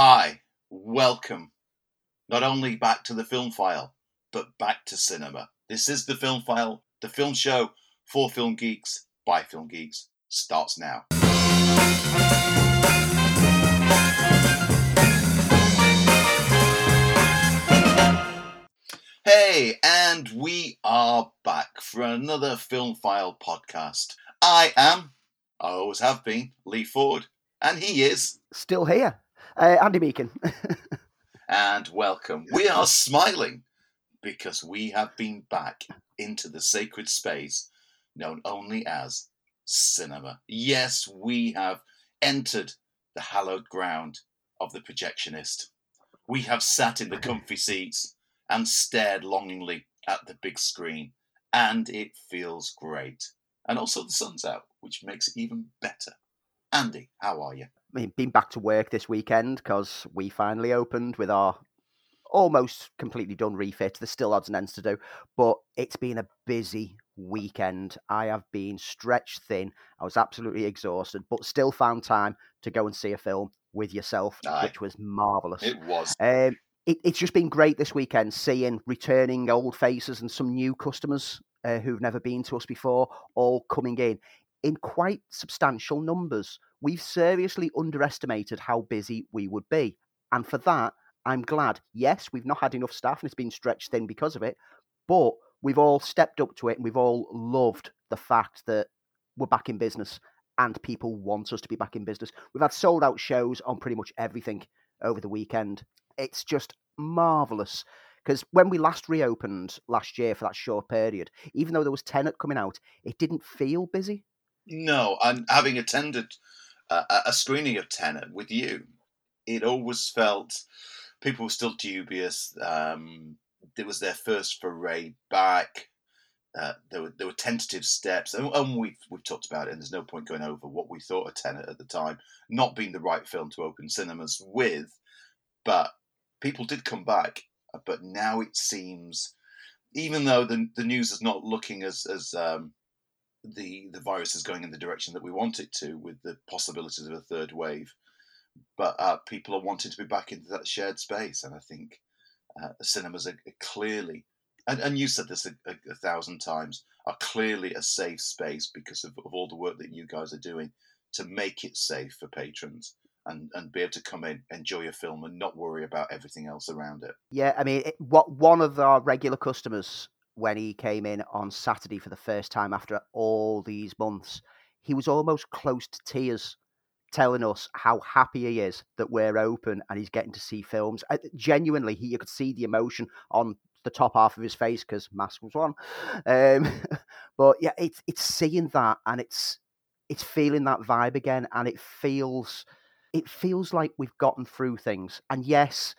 Hi, welcome. Not only back to the film file, but back to cinema. This is the film file, the film show for film geeks by film geeks. Starts now. Hey, and we are back for another Film File podcast. I am, I always have been, Lee Ford, and he is. Still here. Uh, Andy Meakin. and welcome. We are smiling because we have been back into the sacred space known only as cinema. Yes, we have entered the hallowed ground of the projectionist. We have sat in the comfy seats and stared longingly at the big screen, and it feels great. And also, the sun's out, which makes it even better. Andy, how are you? I mean, been back to work this weekend because we finally opened with our almost completely done refit. There's still odds and ends to do, but it's been a busy weekend. I have been stretched thin. I was absolutely exhausted, but still found time to go and see a film with yourself, Aye. which was marvelous. It was. Um, it, it's just been great this weekend seeing returning old faces and some new customers uh, who've never been to us before all coming in in quite substantial numbers. We've seriously underestimated how busy we would be. And for that, I'm glad. Yes, we've not had enough staff and it's been stretched thin because of it, but we've all stepped up to it and we've all loved the fact that we're back in business and people want us to be back in business. We've had sold out shows on pretty much everything over the weekend. It's just marvelous because when we last reopened last year for that short period, even though there was Tenet coming out, it didn't feel busy. No, and having attended a, a screening of Tenet with you, it always felt people were still dubious. Um, it was their first foray back. Uh, there were there were tentative steps, and, and, we've we've talked about it. And there's no point going over what we thought of Tenet at the time, not being the right film to open cinemas with. But people did come back. Uh, but now it seems, even though the the news is not looking as as um, the the virus is going in the direction that we want it to, with the possibilities of a third wave, but uh, people are wanting to be back into that shared space, and I think uh, cinemas are, clearly, and, and, you said this a, a, a, thousand times, are clearly a safe space because of, of, all the work that you guys are doing to make it safe for patrons. And, and be able to come in, enjoy a film, and not worry about everything else around it. Yeah, I mean, it, what one of our regular customers when he came in on Saturday for the first time after all these months, he was almost close to tears telling us how happy he is that we're open and he's getting to see films. Genuinely, he you could see the emotion on the top half of his face because mask was on. Um, but yeah, it's it's seeing that and it's it's feeling that vibe again, and it feels it feels like we've gotten through things. And yes,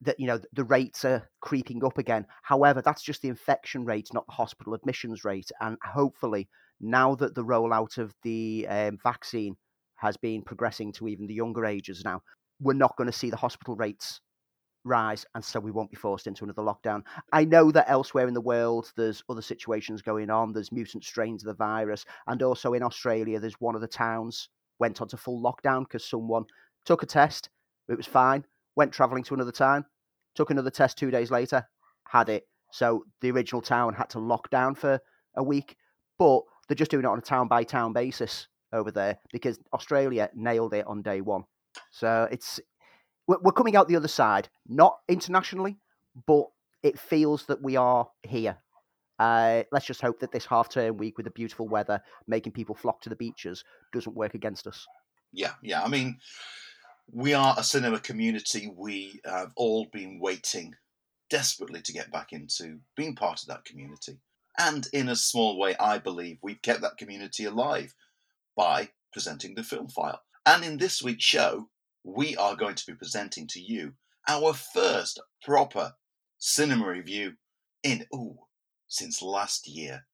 that you know the rates are creeping up again. However, that's just the infection rate, not the hospital admissions rate. And hopefully, now that the rollout of the um, vaccine has been progressing to even the younger ages now, we're not going to see the hospital rates rise, and so we won't be forced into another lockdown. I know that elsewhere in the world, there's other situations going on. There's mutant strains of the virus, and also in Australia, there's one of the towns went onto full lockdown because someone took a test, it was fine, went travelling to another town, took another test two days later, had it. So the original town had to lock down for a week, but they're just doing it on a town by town basis over there because Australia nailed it on day one. So it's we're coming out the other side, not internationally, but it feels that we are here. Uh, let's just hope that this half term week with the beautiful weather making people flock to the beaches doesn't work against us. Yeah, yeah. I mean, we are a cinema community. We have all been waiting desperately to get back into being part of that community. And in a small way, I believe we've kept that community alive by presenting the film file. And in this week's show, we are going to be presenting to you our first proper cinema review in, ooh, since last year.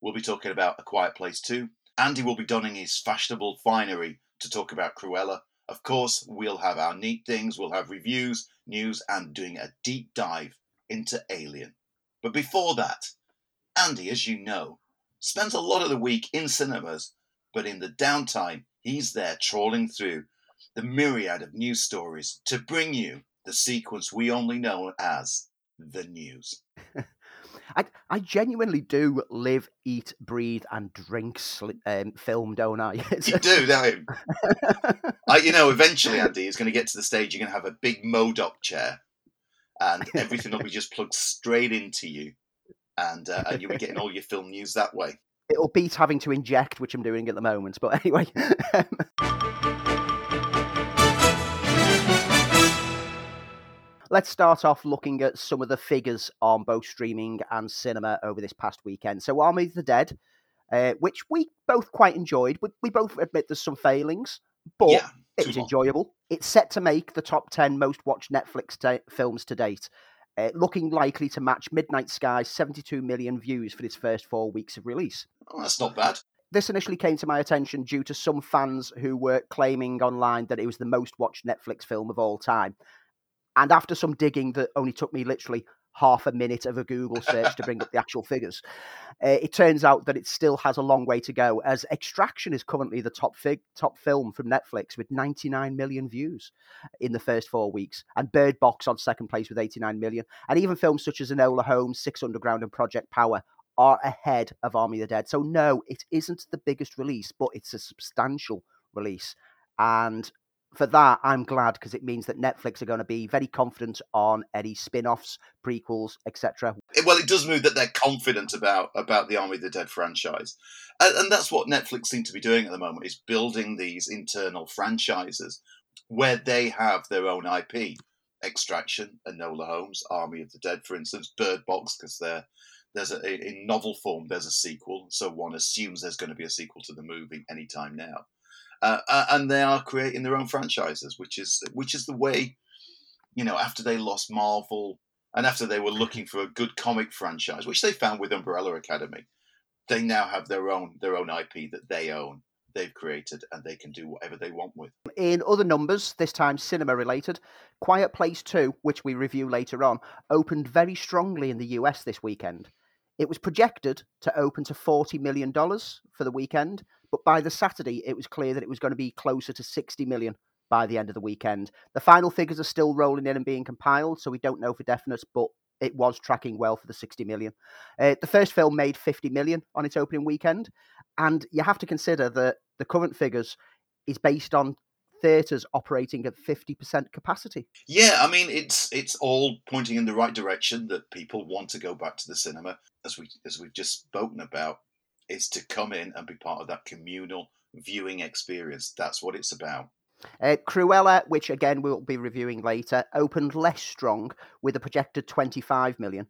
We'll be talking about A Quiet Place 2. Andy will be donning his fashionable finery to talk about Cruella. Of course, we'll have our neat things, we'll have reviews, news, and doing a deep dive into Alien. But before that, Andy, as you know, spends a lot of the week in cinemas but in the downtime, he's there trawling through the myriad of news stories to bring you the sequence we only know as the news. I, I genuinely do live, eat, breathe, and drink um, film, don't I? you do, don't you? I, you know, eventually, Andy, it's going to get to the stage you're going to have a big MODOK chair, and everything will be just plugged straight into you, and uh, and you'll be getting all your film news that way. It'll beat having to inject, which I'm doing at the moment. But anyway. Let's start off looking at some of the figures on both streaming and cinema over this past weekend. So, Army of the Dead, uh, which we both quite enjoyed. We, we both admit there's some failings, but yeah, it was enjoyable. It's set to make the top 10 most watched Netflix t- films to date, uh, looking likely to match Midnight Sky's 72 million views for its first four weeks of release. Oh, that's not bad. This initially came to my attention due to some fans who were claiming online that it was the most watched Netflix film of all time. And after some digging that only took me literally half a minute of a Google search to bring up the actual figures, uh, it turns out that it still has a long way to go. As Extraction is currently the top fig- top film from Netflix with 99 million views in the first four weeks, and Bird Box on second place with 89 million, and even films such as Enola Holmes, Six Underground, and Project Power are ahead of Army of the Dead. So no, it isn't the biggest release, but it's a substantial release. And for that, I'm glad because it means that Netflix are going to be very confident on any spin-offs, prequels, etc. Well, it does move that they're confident about about the Army of the Dead franchise, and, and that's what Netflix seem to be doing at the moment: is building these internal franchises where they have their own IP. Extraction, Enola Holmes, Army of the Dead, for instance, Bird Box, because they're there's a in novel form there's a sequel, so one assumes there's going to be a sequel to the movie anytime now uh, uh, and they are creating their own franchises, which is which is the way, you know, after they lost Marvel and after they were looking for a good comic franchise, which they found with Umbrella Academy, they now have their own their own IP that they own. They've created and they can do whatever they want with. In other numbers, this time cinema related, Quiet Place 2, which we review later on, opened very strongly in the US this weekend. It was projected to open to $40 million for the weekend, but by the Saturday, it was clear that it was going to be closer to 60 million by the end of the weekend. The final figures are still rolling in and being compiled, so we don't know for definite, but it was tracking well for the 60 million. Uh, the first film made 50 million on its opening weekend, and you have to consider that the current figures is based on theatres operating at 50% capacity. Yeah, I mean it's it's all pointing in the right direction that people want to go back to the cinema as we as we've just spoken about is to come in and be part of that communal viewing experience. That's what it's about. Uh, Cruella, which again we'll be reviewing later, opened less strong with a projected 25 million,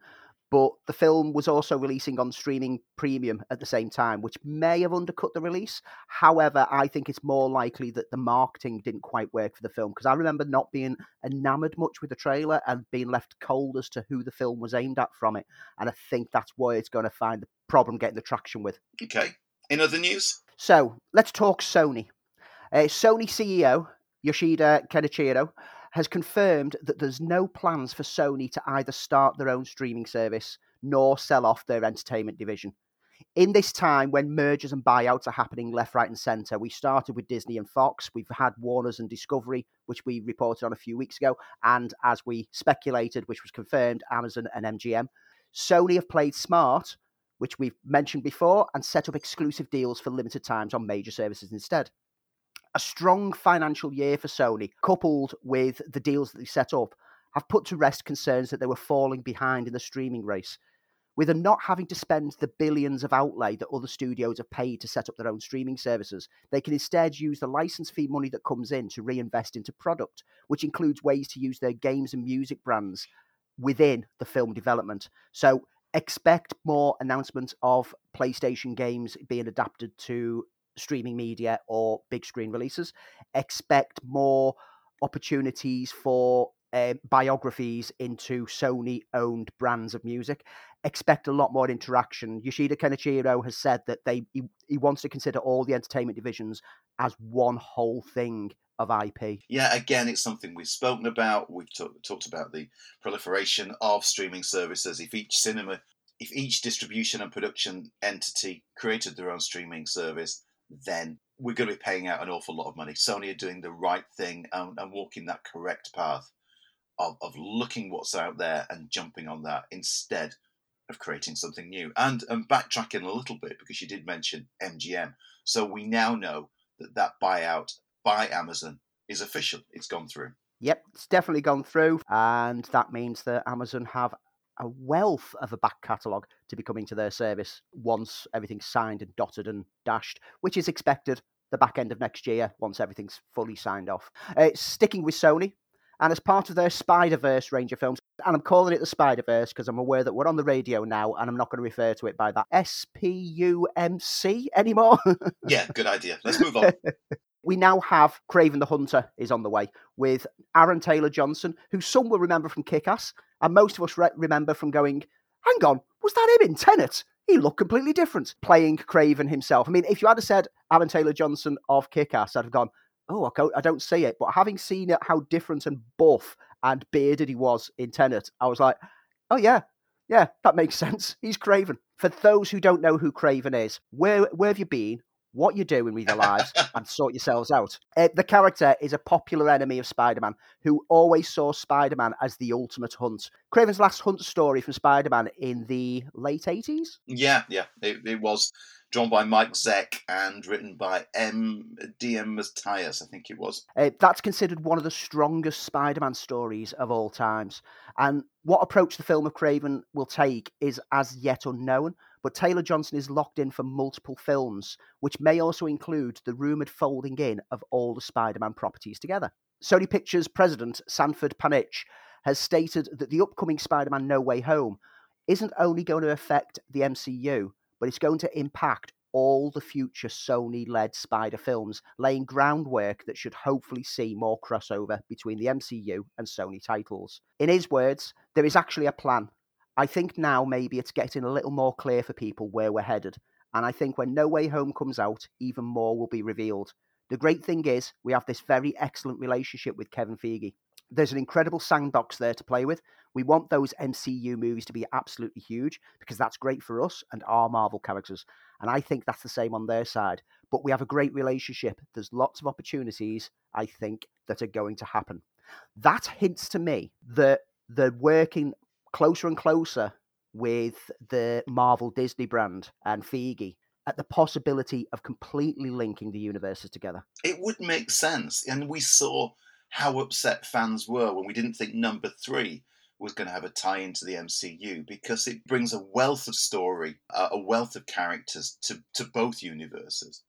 but the film was also releasing on streaming premium at the same time, which may have undercut the release. However, I think it's more likely that the marketing didn't quite work for the film because I remember not being enamored much with the trailer and being left cold as to who the film was aimed at from it. And I think that's where it's going to find the problem getting the traction with. Okay. In other news? So let's talk Sony. Uh, Sony CEO Yoshida Kenichiro has confirmed that there's no plans for Sony to either start their own streaming service nor sell off their entertainment division. In this time when mergers and buyouts are happening left, right, and centre, we started with Disney and Fox. We've had Warner's and Discovery, which we reported on a few weeks ago, and as we speculated, which was confirmed, Amazon and MGM. Sony have played smart which we've mentioned before, and set up exclusive deals for limited times on major services instead. A strong financial year for Sony, coupled with the deals that they set up, have put to rest concerns that they were falling behind in the streaming race. With them not having to spend the billions of outlay that other studios have paid to set up their own streaming services, they can instead use the license fee money that comes in to reinvest into product, which includes ways to use their games and music brands within the film development. So expect more announcements of PlayStation games being adapted to streaming media or big screen releases. Expect more opportunities for uh, biographies into Sony owned brands of music. Expect a lot more interaction. Yoshida Kenichiro has said that they he, he wants to consider all the entertainment divisions as one whole thing of IP. Yeah, again, it's something we've spoken about. We've talk, talked about the proliferation of streaming services. If each cinema, if each distribution and production entity created their own streaming service, then we're going to be paying out an awful lot of money. Sony are doing the right thing and, and walking that correct path of, of looking what's out there and jumping on that instead of creating something new. And, and backtracking a little bit because you did mention MGM. So we now know that that buyout by Amazon is official. It's gone through. Yep, it's definitely gone through, and that means that Amazon have a wealth of a back catalogue to be coming to their service once everything's signed and dotted and dashed, which is expected the back end of next year once everything's fully signed off. Uh, sticking with Sony, and as part of their Spider Verse range of films, and I'm calling it the Spider Verse because I'm aware that we're on the radio now, and I'm not going to refer to it by that S P U M C anymore. yeah, good idea. Let's move on. we now have Kraven the Hunter is on the way with Aaron Taylor Johnson, who some will remember from Kick Ass, and most of us re- remember from going, hang on, was that him in Tenet? He looked completely different playing Kraven himself. I mean, if you had said Aaron Taylor Johnson of Kick Ass, I'd have gone, oh, I don't see it. But having seen it, how different and buff and bearded he was in Tenet, I was like, oh, yeah, yeah, that makes sense. He's Kraven. For those who don't know who Kraven is, where where have you been? What you're doing with your lives and sort yourselves out. Uh, the character is a popular enemy of Spider Man who always saw Spider Man as the ultimate hunt. Kraven's last hunt story from Spider Man in the late 80s? Yeah, yeah, it, it was drawn by Mike Zeck and written by M. D. M. Matthias, I think it was. Uh, that's considered one of the strongest Spider Man stories of all times. And what approach the film of Kraven will take is as yet unknown. But Taylor Johnson is locked in for multiple films, which may also include the rumoured folding in of all the Spider Man properties together. Sony Pictures president Sanford Panitch has stated that the upcoming Spider Man No Way Home isn't only going to affect the MCU, but it's going to impact all the future Sony led Spider films, laying groundwork that should hopefully see more crossover between the MCU and Sony titles. In his words, there is actually a plan I think now maybe it's getting a little more clear for people where we're headed. And I think when No Way Home comes out, even more will be revealed. The great thing is, we have this very excellent relationship with Kevin Feige. There's an incredible sandbox there to play with. We want those MCU movies to be absolutely huge because that's great for us and our Marvel characters. And I think that's the same on their side. But we have a great relationship. There's lots of opportunities, I think, that are going to happen. That hints to me that they're working closer and closer with the Marvel Disney brand and Feige at the possibility of completely linking the universes together. It would make sense. And we saw how upset fans were when we didn't think number three was going to have a tie into the MCU because it brings a wealth of story, uh, a wealth of characters to, to both universes.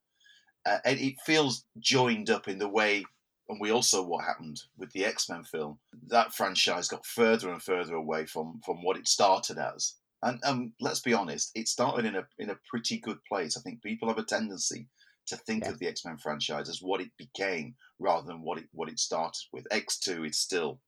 Uh, and it feels joined up in the way and we also what happened with the X Men film. That franchise got further and further away from from what it started as. And um, let's be honest, it started in a in a pretty good place. I think people have a tendency to think yeah. of the X Men franchise as what it became rather than what it what it started with. X two is still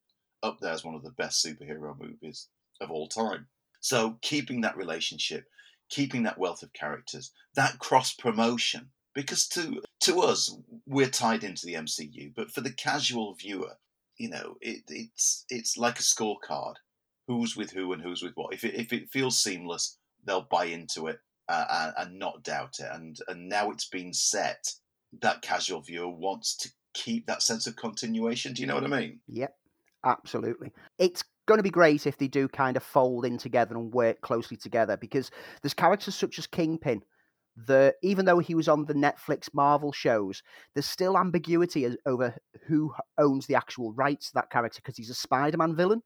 up there as one of the best superhero movies of all time. So keeping that relationship, keeping that wealth of characters, that cross promotion because to to us we're tied into the MCU, but for the casual viewer, you know, it, it's it's like a scorecard: who's with who and who's with what. If it, if it feels seamless, they'll buy into it uh, and, and not doubt it. And and now it's been set, that casual viewer wants to keep that sense of continuation. Do you know what I mean? Yep, absolutely. It's going to be great if they do kind of fold in together and work closely together because there's characters such as Kingpin the even though he was on the Netflix Marvel shows, there's still ambiguity over who owns the actual rights to that character because he's a Spider-Man villain,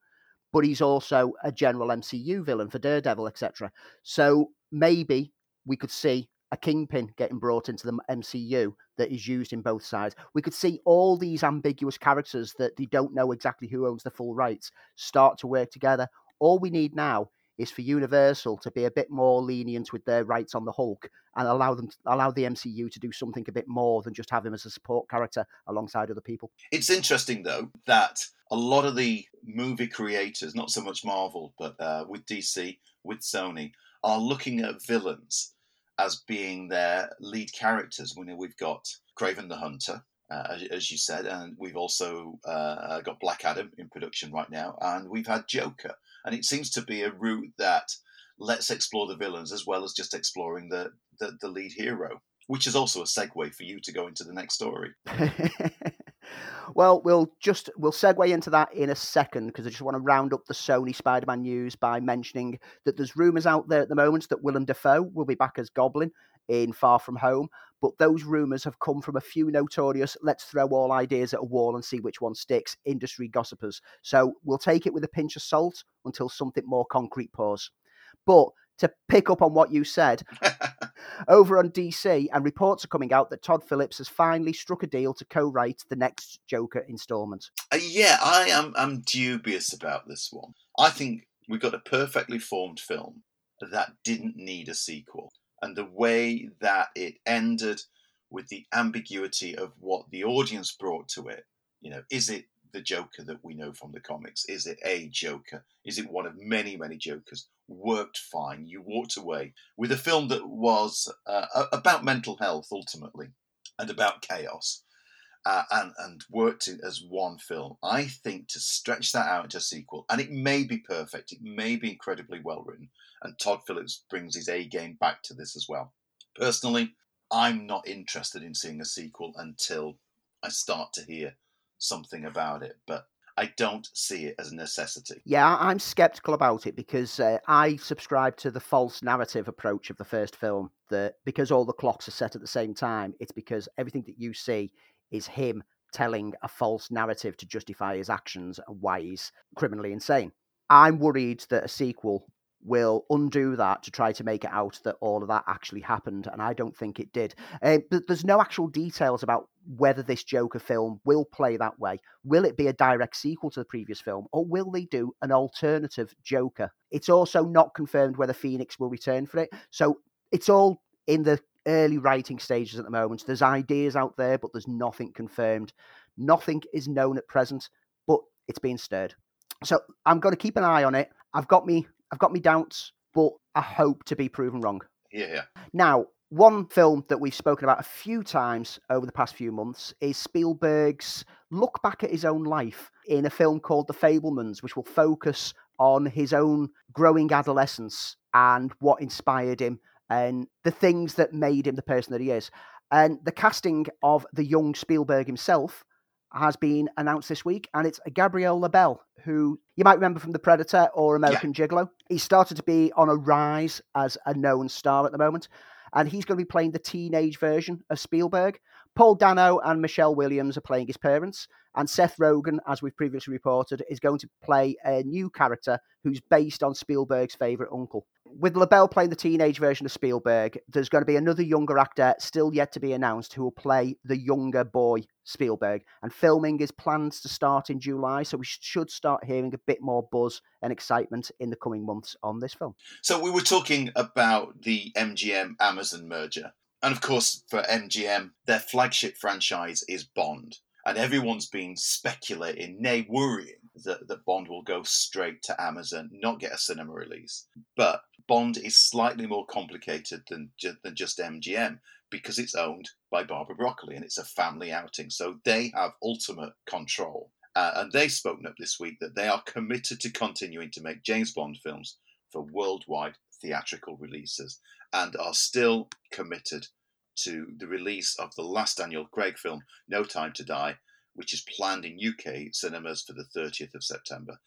but he's also a general MCU villain for Daredevil, etc. So maybe we could see a kingpin getting brought into the MCU that is used in both sides. We could see all these ambiguous characters that they don't know exactly who owns the full rights start to work together. All we need now is for Universal to be a bit more lenient with their rights on the Hulk and allow them to, allow the MCU to do something a bit more than just have him as a support character alongside other people. It's interesting though that a lot of the movie creators, not so much Marvel, but uh, with DC, with Sony, are looking at villains as being their lead characters. We know we've got Kraven the Hunter, uh, as, as, you said, and we've also uh, got Black Adam in production right now, and we've had Joker. And it seems to be a route that let's explore the villains as well as just exploring the, the, the lead hero. which is also a segue for you to go into the next story. well, we'll just we'll segue into that in a second because I just want to round up the Sony Spider-Man news by mentioning that there's rumours out there at the moment that Willem Dafoe will be back as Goblin in Far From Home, but those rumours have come from a few notorious let's throw all ideas at a wall and see which one sticks industry gossipers. So we'll take it with a pinch of salt until something more concrete pours. But to pick up on what you said, over on DC, and reports are coming out that Todd Phillips has finally struck a deal to co-write the next Joker installment. Uh, yeah, I am. I'm dubious about this one. I think we got a perfectly formed film that didn't need a sequel, and the way that it ended with the ambiguity of what the audience brought to it. You know, is it the Joker that we know from the comics? Is it a Joker? Is it one of many, many Jokers? Worked fine. You walked away with a film that was uh, about mental health ultimately and about chaos. Uh, and and worked it as one film. I think to stretch that out into a sequel, and it may be perfect, it may be incredibly well written, and Todd Phillips brings his A game back to this as well. Personally, I'm not interested in seeing a sequel until I start to hear something about it, but I don't see it as a necessity. Yeah, I'm skeptical about it because uh, I subscribe to the false narrative approach of the first film that because all the clocks are set at the same time, it's because everything that you see is him telling a false narrative to justify his actions and why he's criminally insane. I'm worried that a sequel will undo that to try to make it out that all of that actually happened, and I don't think it did. Uh, but there's no actual details about whether this Joker film will play that way. Will it be a direct sequel to the previous film, or will they do an alternative Joker? It's also not confirmed whether Phoenix will return for it, so it's all in the early writing stages at the moment. There's ideas out there, but there's nothing confirmed. Nothing is known at present, but it's being stirred. So I'm going to keep an eye on it. I've got me I've got me doubts, but I hope to be proven wrong. Yeah. Yeah. Now, one film that we've spoken about a few times over the past few months is Spielberg's look back at his own life in a film called The Fabelmans, which will focus on his own growing adolescence and what inspired him and the things that made him the person that he is. And the casting of the young Spielberg himself has been announced this week, and it's Gabriel LaBelle, who you might remember from The Predator or American yeah. Gigolo. He started to be on a rise as a known star at the moment, and he's going to be playing the teenage version of Spielberg. Paul Dano and Michelle Williams are playing his parents, and Seth Rogen, as we've previously reported, is going to play a new character who's based on Spielberg's favourite uncle. With LaBelle playing the teenage version of Spielberg, there's going to be another younger actor still yet to be announced who will play the younger boy Spielberg. And filming is planned to start in July, so we should start hearing a bit more buzz and excitement in the coming months on this film. So we were talking about the MGM Amazon merger. And of course, for MGM, their flagship franchise is Bond. And everyone's been speculating, nay, worrying that, that Bond will go straight to Amazon, not get a cinema release. But Bond is slightly more complicated than, than just MGM because it's owned by Barbara Broccoli and it's a family outing. So they have ultimate control. Uh, and they've spoken up this week that they are committed to continuing to make James Bond films for worldwide theatrical releases and are still committed to the release of the last Daniel Craig film, No Time to Die, which is planned in UK cinemas for the 30th of September.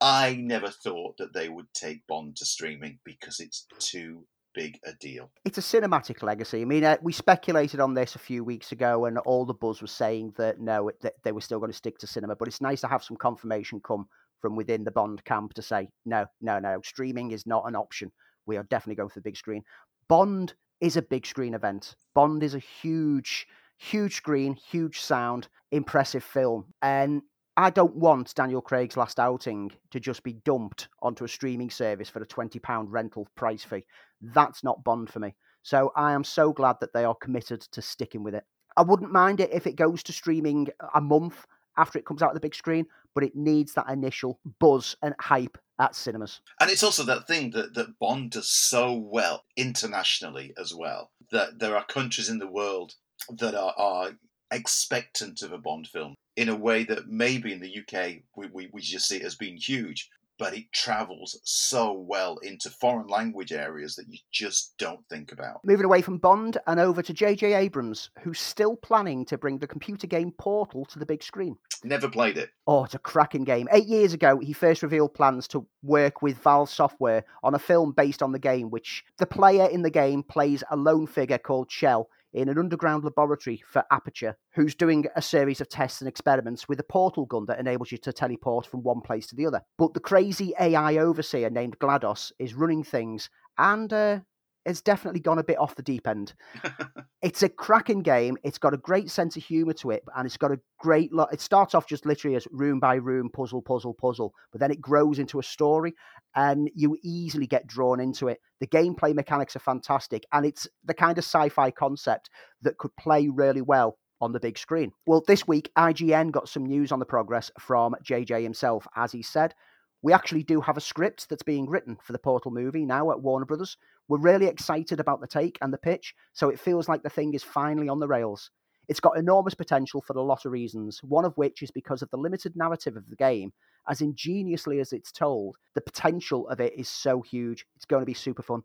I never thought that they would take Bond to streaming because it's too big a deal. It's a cinematic legacy. I mean, uh, we speculated on this a few weeks ago, and all the buzz was saying that no, that they were still going to stick to cinema. But it's nice to have some confirmation come from within the Bond camp to say no, no, no, streaming is not an option. We are definitely going for the big screen. Bond is a big screen event. Bond is a huge, huge screen, huge sound, impressive film. And I don't want Daniel Craig's last outing to just be dumped onto a streaming service for a £20 rental price fee. That's not Bond for me. So I am so glad that they are committed to sticking with it. I wouldn't mind it if it goes to streaming a month after it comes out of the big screen, but it needs that initial buzz and hype at cinemas. And it's also that thing that, that Bond does so well internationally as well, that there are countries in the world that are, are expectant of a Bond film in a way that maybe in the UK we, we, we just see it as being huge. but it travels so well into foreign language areas that you just don't think about. Moving away from Bond and over to J.J. Abrams, who's still planning to bring the computer game Portal to the big screen. Never played it. Oh, it's a cracking game. Eight years ago, he first revealed plans to work with Valve Software on a film based on the game, which the player in the game plays a lone figure called Chell in an underground laboratory for Aperture, who's doing a series of tests and experiments with a portal gun that enables you to teleport from one place to the other. But the crazy AI overseer named GLaDOS is running things and uh, it's definitely gone a bit off the deep end. it's a cracking game. It's got a great sense of humor to it, and it's got a great lot. It starts off just literally as room by room, puzzle, puzzle, puzzle, but then it grows into a story, and you easily get drawn into it. The gameplay mechanics are fantastic, and it's the kind of sci-fi concept that could play really well on the big screen. Well, this week IGN got some news on the progress from JJ himself, as he said. We actually do have a script that's being written for the Portal movie now at Warner Brothers. We're really excited about the take and the pitch, so it feels like the thing is finally on the rails. It's got enormous potential for a lot of reasons, one of which is because of the limited narrative of the game. As ingeniously as it's told, the potential of it is so huge. It's going to be super fun.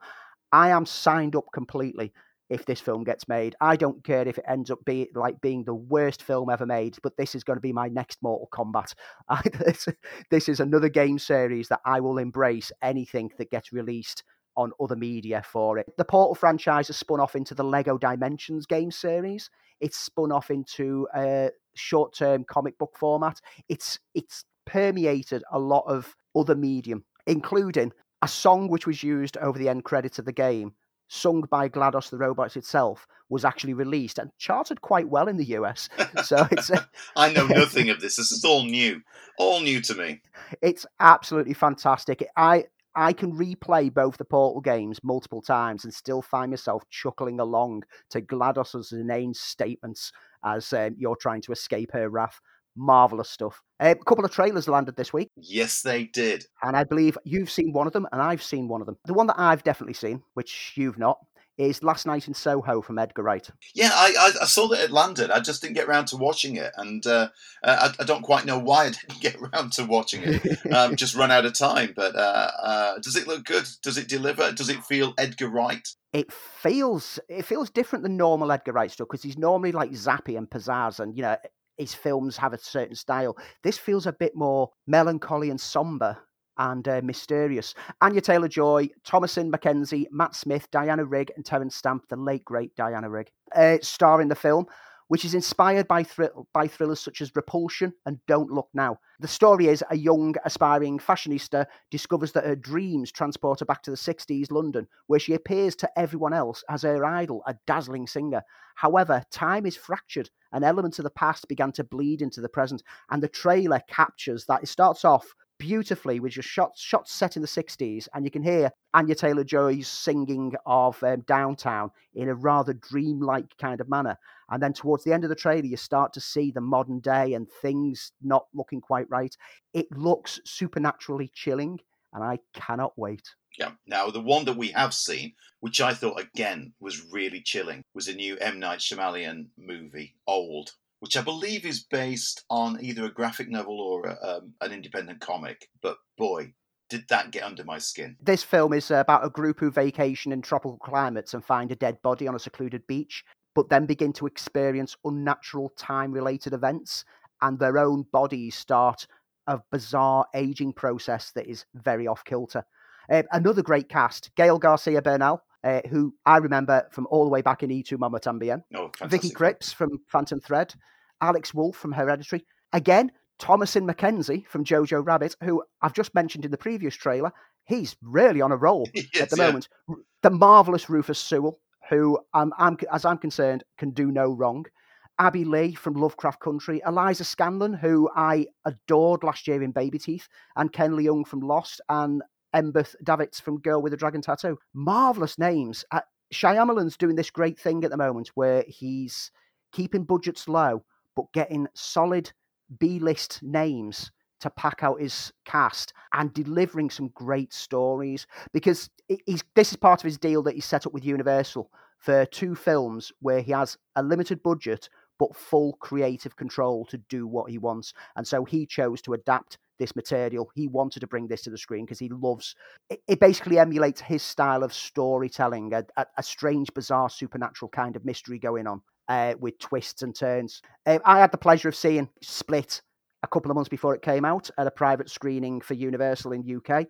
I am signed up completely if this film gets made. I don't care if it ends up being like being the worst film ever made, but this is going to be my next Mortal Kombat. This, this is another game series that I will embrace anything that gets released on other media for it. The Portal franchise has spun off into the Lego Dimensions game series. It's spun off into a short-term comic book format. It's it's permeated a lot of other medium, including a song which was used over the end credits of the game sung by GLaDOS the robot itself, was actually released and charted quite well in the US. So it's. I know nothing of this. This is all new, all new to me. It's absolutely fantastic. I I can replay both the Portal games multiple times and still find myself chuckling along to GLaDOS's inane statements as um, you're trying to escape her wrath marvelous stuff. Uh, a couple of trailers landed this week. Yes, they did. And I believe you've seen one of them, and I've seen one of them. The one that I've definitely seen, which you've not, is Last Night in Soho from Edgar Wright. Yeah, I, I, I saw that it landed. I just didn't get around to watching it, and uh, uh I, I, don't quite know why I didn't get around to watching it. um, just run out of time. But uh, uh, does it look good? Does it deliver? Does it feel Edgar Wright? It feels it feels different than normal Edgar Wright stuff because he's normally like zappy and pizzazz, and you know his films have a certain style. This feels a bit more melancholy and somber and uh, mysterious. Anya Taylor Joy, Thomasin McKenzie, Matt Smith, Diana Rigg, and Terence Stamp, the late great Diana Rigg, uh, star in the film which is inspired by, by thrillers such as Repulsion and Don't Look Now. The story is a young, aspiring fashionista discovers that her dreams transport her back to the 60s London, where she appears to everyone else as her idol, a dazzling singer. However, time is fractured, and elements of the past began to bleed into the present, and the trailer captures that. It starts off beautifully with just shots shots set in the 60s and you can hear anya taylor-joy's singing of um, downtown in a rather dreamlike kind of manner and then towards the end of the trailer you start to see the modern day and things not looking quite right it looks supernaturally chilling and i cannot wait yeah. Now, the one that we have seen, which I thought again was really chilling, was a new M. Night Shyamalan movie, Old, which I believe is based on either a graphic novel or a, um, an independent comic. But boy, did that get under my skin. This film is about a group who vacation in tropical climates and find a dead body on a secluded beach, but then begin to experience unnatural time related events, and their own bodies start a bizarre aging process that is very off kilter. Uh, another great cast Gael Garcia Bernal, uh, who I remember from all the way back in Y Tu Mama Tambien. Oh, Vicky Krieps from Phantom Thread, Alex Wolff from Hereditary. Again, Thomasin McKenzie from Jojo Rabbit, who I've just mentioned in the previous trailer. He's really on a roll at the yeah. moment. The marvelous Rufus Sewell, who, um, I'm, as I'm concerned, can do no wrong. Abby Lee from Lovecraft Country, Eliza Scanlen, who I adored last year in Baby Teeth, and Ken Leung from Lost, and Embeth Davidtz from Girl with a Dragon Tattoo. Marvelous names. Uh, Shyamalan's doing this great thing at the moment where he's keeping budgets low but getting solid B-list names to pack out his cast and delivering some great stories because he's this is part of his deal that he's set up with Universal for two films where he has a limited budget but full creative control to do what he wants and so he chose to adapt this material. He wanted to bring this to the screen because he loves it, it. basically emulates his style of storytelling, a, a, a strange, bizarre, supernatural kind of mystery going on uh, with twists and turns. Uh, I had the pleasure of seeing Split a couple of months before it came out at a private screening for Universal in UK.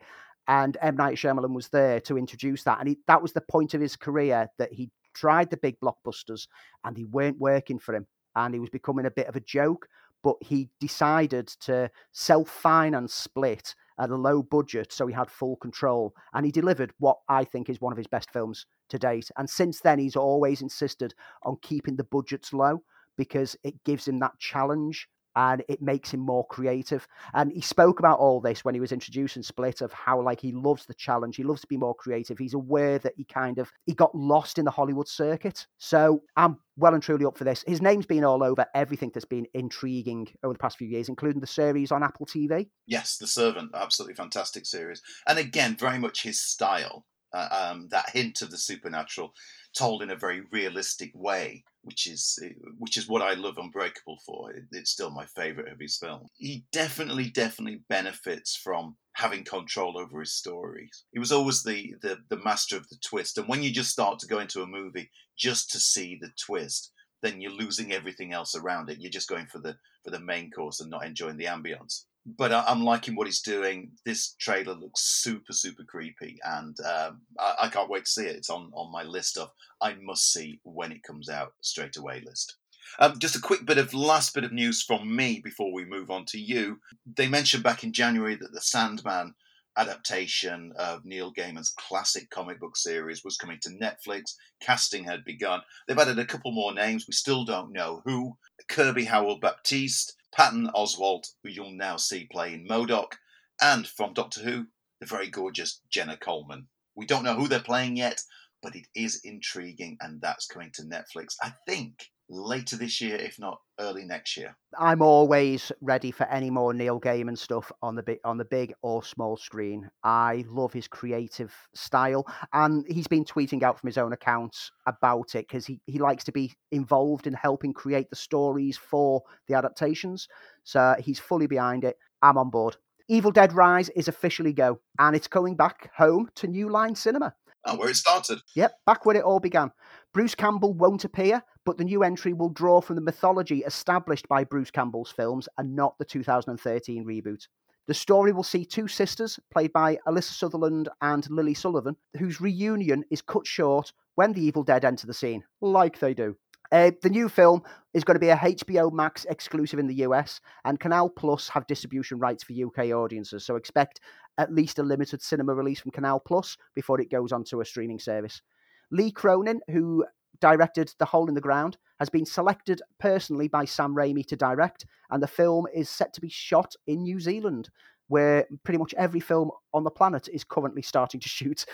And M. Night Shyamalan was there to introduce that. And he, that was the point of his career that he tried the big blockbusters and they weren't working for him. And he was becoming a bit of a joke. But he decided to self finance Split at a low budget so he had full control. And he delivered what I think is one of his best films to date. And since then, he's always insisted on keeping the budgets low because it gives him that challenge and it makes him more creative. And he spoke about all this when he was introducing Split of how like he loves the challenge, he loves to be more creative. He's aware that he kind of he got lost in the Hollywood circuit. So I'm well and truly up for this. His name's been all over everything that's been intriguing over the past few years, including the series on Apple TV. Yes, The Servant, absolutely fantastic series, and again, very much his style. Uh, um, that hint of the supernatural, told in a very realistic way which is eh, which is what I love Unbreakable for. it's still my favorite of his films. He definitely, definitely benefits from having control over his stories. He was always the, the the master of the twist, and when you just start to go into a movie just to see the twist, then you're losing everything else around it. You're just going for the for the main course and not enjoying the ambience but I'm liking what he's doing. This trailer looks super, super creepy, and um, I, I, can't wait to see it. It's on, on my list of I must see when it comes out straight away list. Um, just a quick bit of last bit of news from me before we move on to you. They mentioned back in January that the Sandman adaptation of Neil Gaiman's classic comic book series was coming to Netflix. Casting had begun. They've added a couple more names. We still don't know who. Kirby Howell Baptiste, Patton Oswalt, who you'll now see playing MODOK, and from Doctor Who, the very gorgeous Jenna Coleman. We don't know who they're playing yet, but it is intriguing, and that's coming to Netflix, I think, later this year, if not early next year. I'm always ready for any more Neil Gaiman stuff on the big on the big or small screen. I love his creative style, and he's been tweeting out from his own accounts about it because he, he likes to be involved in helping create the stories for the adaptations. So he's fully behind it. I'm on board. Evil Dead Rise is officially go, and it's coming back home to New Line Cinema. And where it started. Yep, back where it all began. Bruce Campbell won't appear, but the new entry will draw from the mythology established by Bruce Campbell's films and not the 2013 reboot. The story will see two sisters, played by Alyssa Sutherland and Lily Sullivan, whose reunion is cut short when the Evil Dead enter the scene, like they do. Uh, the new film is going to be a HBO Max exclusive in the US, and Canal Plus have distribution rights for UK audiences. So expect at least a limited cinema release from Canal Plus before it goes onto a streaming service. Lee Cronin, who directed The Hole in the Ground, has been selected personally by Sam Raimi to direct, and the film is set to be shot in New Zealand, where pretty much every film on the planet is currently starting to shoot.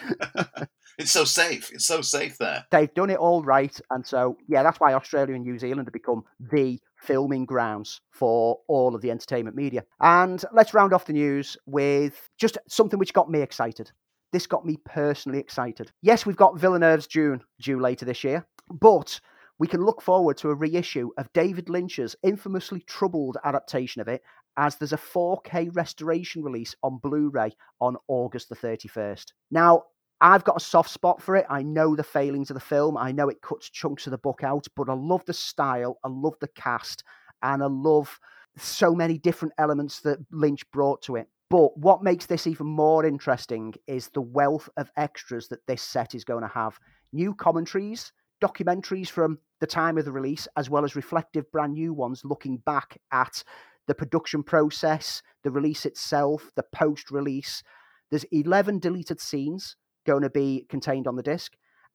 it's so safe. It's so safe there. They've done it all right, and so yeah, that's why Australia and New Zealand have become the filming grounds for all of the entertainment media. And let's round off the news with just something which got me excited. This got me personally excited. Yes, we've got Villeneuve's Dune due later this year, but we can look forward to a reissue of David Lynch's infamously troubled adaptation of it, as there's a 4K restoration release on Blu ray on August the 31st. Now, I've got a soft spot for it. I know the failings of the film. I know it cuts chunks of the book out, but I love the style. I love the cast, and I love so many different elements that Lynch brought to it. But what makes this even more interesting is the wealth of extras that this set is going to have. New commentaries, documentaries from the time of the release, as well as reflective brand new ones looking back at the production process, the release itself, the post release. There's 11 deleted scenes going to be contained on the disc,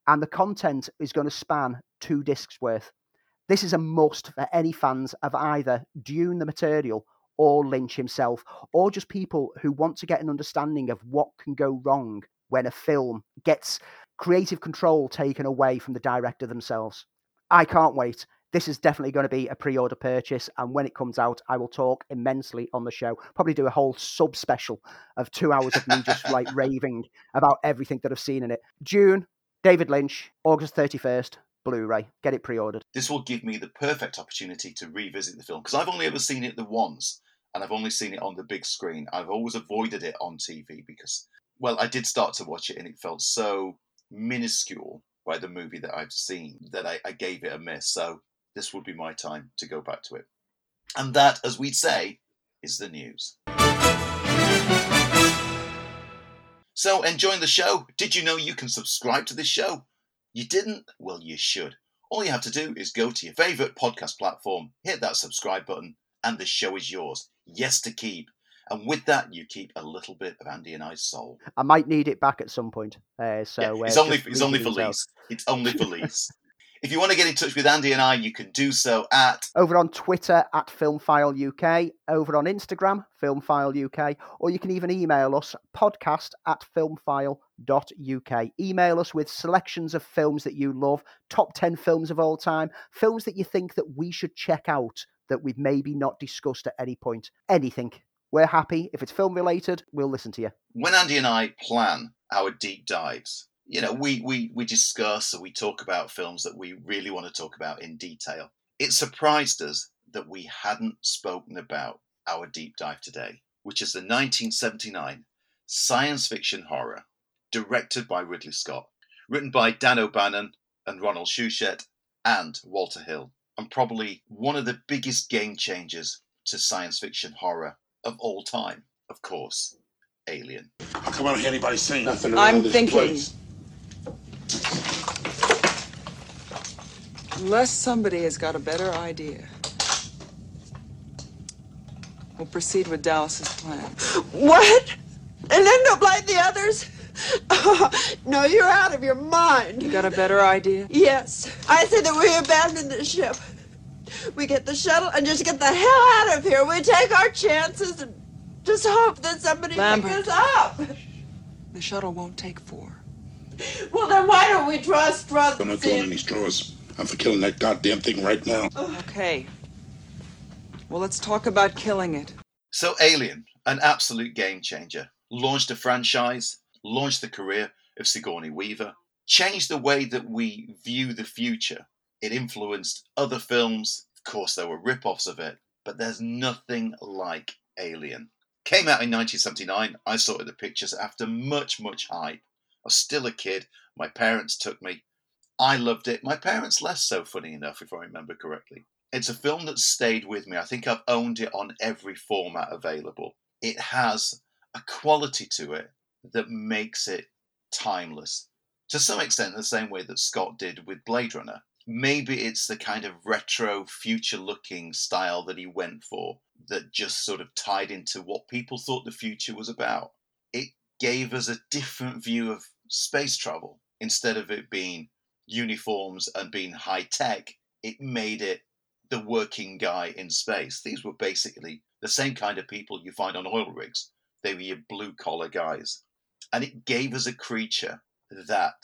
and the content is going to span two discs worth. This is a must for any fans of either Dune the material or Lynch himself, or just people who want to get an understanding of what can go wrong when a film gets creative control taken away from the director themselves. I can't wait. This is definitely going to be a pre order purchase. And when it comes out, I will talk immensely on the show. Probably do a whole sub special of two hours of me just like raving about everything that I've seen in it. Dune, David Lynch, August 31st, Blu-ray. Get it pre-ordered. This will give me the perfect opportunity to revisit the film because I've only ever seen it the once, and I've only seen it on the big screen. I've always avoided it on TV because, well, I did start to watch it and it felt so minuscule by the movie that I've seen that I, I gave it a miss. So this would be my time to go back to it. And that, as we'd say, is the news. So, enjoying the show? Did you know you can subscribe to this show? You didn't? Well, you should. All you have to do is go to your favourite podcast platform, hit that subscribe button, and the show is yours. Yes, to keep. And with that, you keep a little bit of Andy and I's soul. I might need it back at some point. Uh, so yeah, uh, it's only it's only for lease. It's only for lease. if you want to get in touch with Andy and I, you can do so at over on Twitter at Filmfile UK, over on Instagram, Filmfile UK, or you can even email us podcast at filmfile.uk. Email us with selections of films that you love, top 10 films of all time, films that you think that we should check out that we've maybe not discussed at any point. Anything. We're happy. If it's film related, we'll listen to you. when Andy and I plan our deep dives. You know, we we we discuss and we talk about films that we really want to talk about in detail. It surprised us that we hadn't spoken about our deep dive today, which is the 1979 science fiction horror directed by Ridley Scott, written by Dan O'Bannon and Ronald Shusett and Walter Hill, and probably one of the biggest game changers to science fiction horror of all time. Of course, Alien. How come I don't hear anybody saying nothing I'm around this thinking. place? Unless somebody has got a better idea. We'll proceed with Dallas's plan. What? And end up like the others? no, you're out of your mind. You got a better idea? Yes. I say that we abandon the ship. We get the shuttle and just get the hell out of here. We take our chances and just hope that somebody Lambert. picks us up. The shuttle won't take four. Well, then why don't we trust Russ? I'm not throwing any straws. I'm for killing that goddamn thing right now. Okay. Well, let's talk about killing it. So, Alien, an absolute game changer, launched a franchise, launched the career of Sigourney Weaver, changed the way that we view the future. It influenced other films. Of course, there were rip offs of it, but there's nothing like Alien. Came out in 1979. I saw it at the pictures after much, much hype. I was still a kid. My parents took me. I loved it. My parents less so, funny enough, if I remember correctly. It's a film that stayed with me. I think I've owned it on every format available. It has a quality to it that makes it timeless. To some extent, the same way that Scott did with Blade Runner. Maybe it's the kind of retro, future looking style that he went for that just sort of tied into what people thought the future was about. It gave us a different view of space travel. Instead of it being uniforms and being high tech, it made it the working guy in space. These were basically the same kind of people you find on oil rigs. They were your blue collar guys. And it gave us a creature that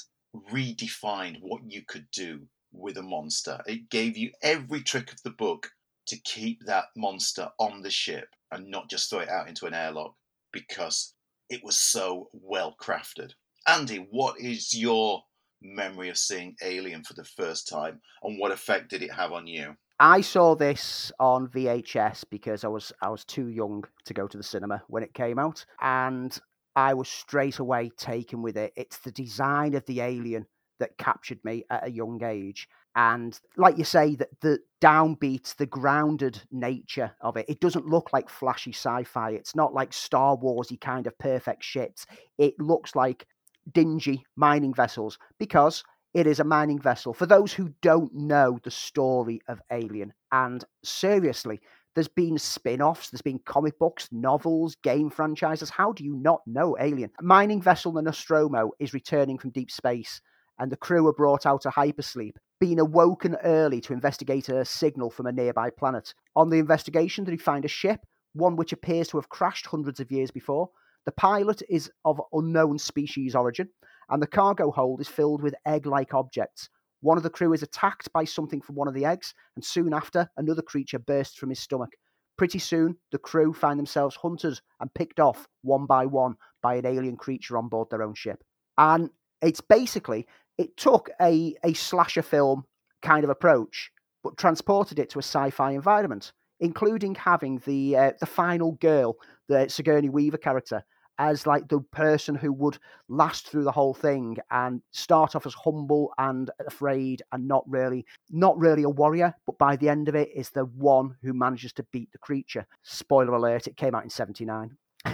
redefined what you could do with a monster. It gave you every trick of the book to keep that monster on the ship and not just throw it out into an airlock because it was so well crafted. Andy, what is your memory of seeing Alien for the first time and what effect did it have on you? I saw this on VHS because I was I was too young to go to the cinema when it came out, and I was straight away taken with it. It's the design of the alien that captured me at a young age, and like you say, that the downbeat, the grounded nature of it. It doesn't look like flashy sci-fi. It's not like Star Warsy kind of perfect shit. It looks like dingy mining vessels because it is a mining vessel. For those who don't know the story of Alien, and seriously, there's been spin offs, there's been comic books, novels, game franchises. How do you not know Alien? Mining vessel, the Nostromo, is returning from deep space, and the crew are brought out of hypersleep, being awoken early to investigate a signal from a nearby planet. On the investigation, they find a ship, one which appears to have crashed hundreds of years before. The pilot is of unknown species origin, and the cargo hold is filled with egg like objects. One of the crew is attacked by something from one of the eggs, and soon after, another creature bursts from his stomach. Pretty soon, the crew find themselves hunted and picked off one by one by an alien creature on board their own ship. And it's basically, it took a, a slasher film kind of approach, but transported it to a sci fi environment. including having the uh, the final girl, the Sigourney Weaver character, as like the person who would last through the whole thing and start off as humble and afraid and not really not really a warrior but by the end of it is the one who manages to beat the creature spoiler alert it came out in 79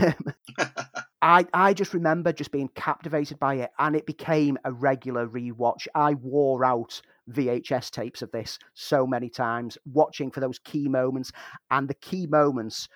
I I just remember just being captivated by it, and it became a regular rewatch. I wore out VHS tapes of this so many times, watching for those key moments, and the key moments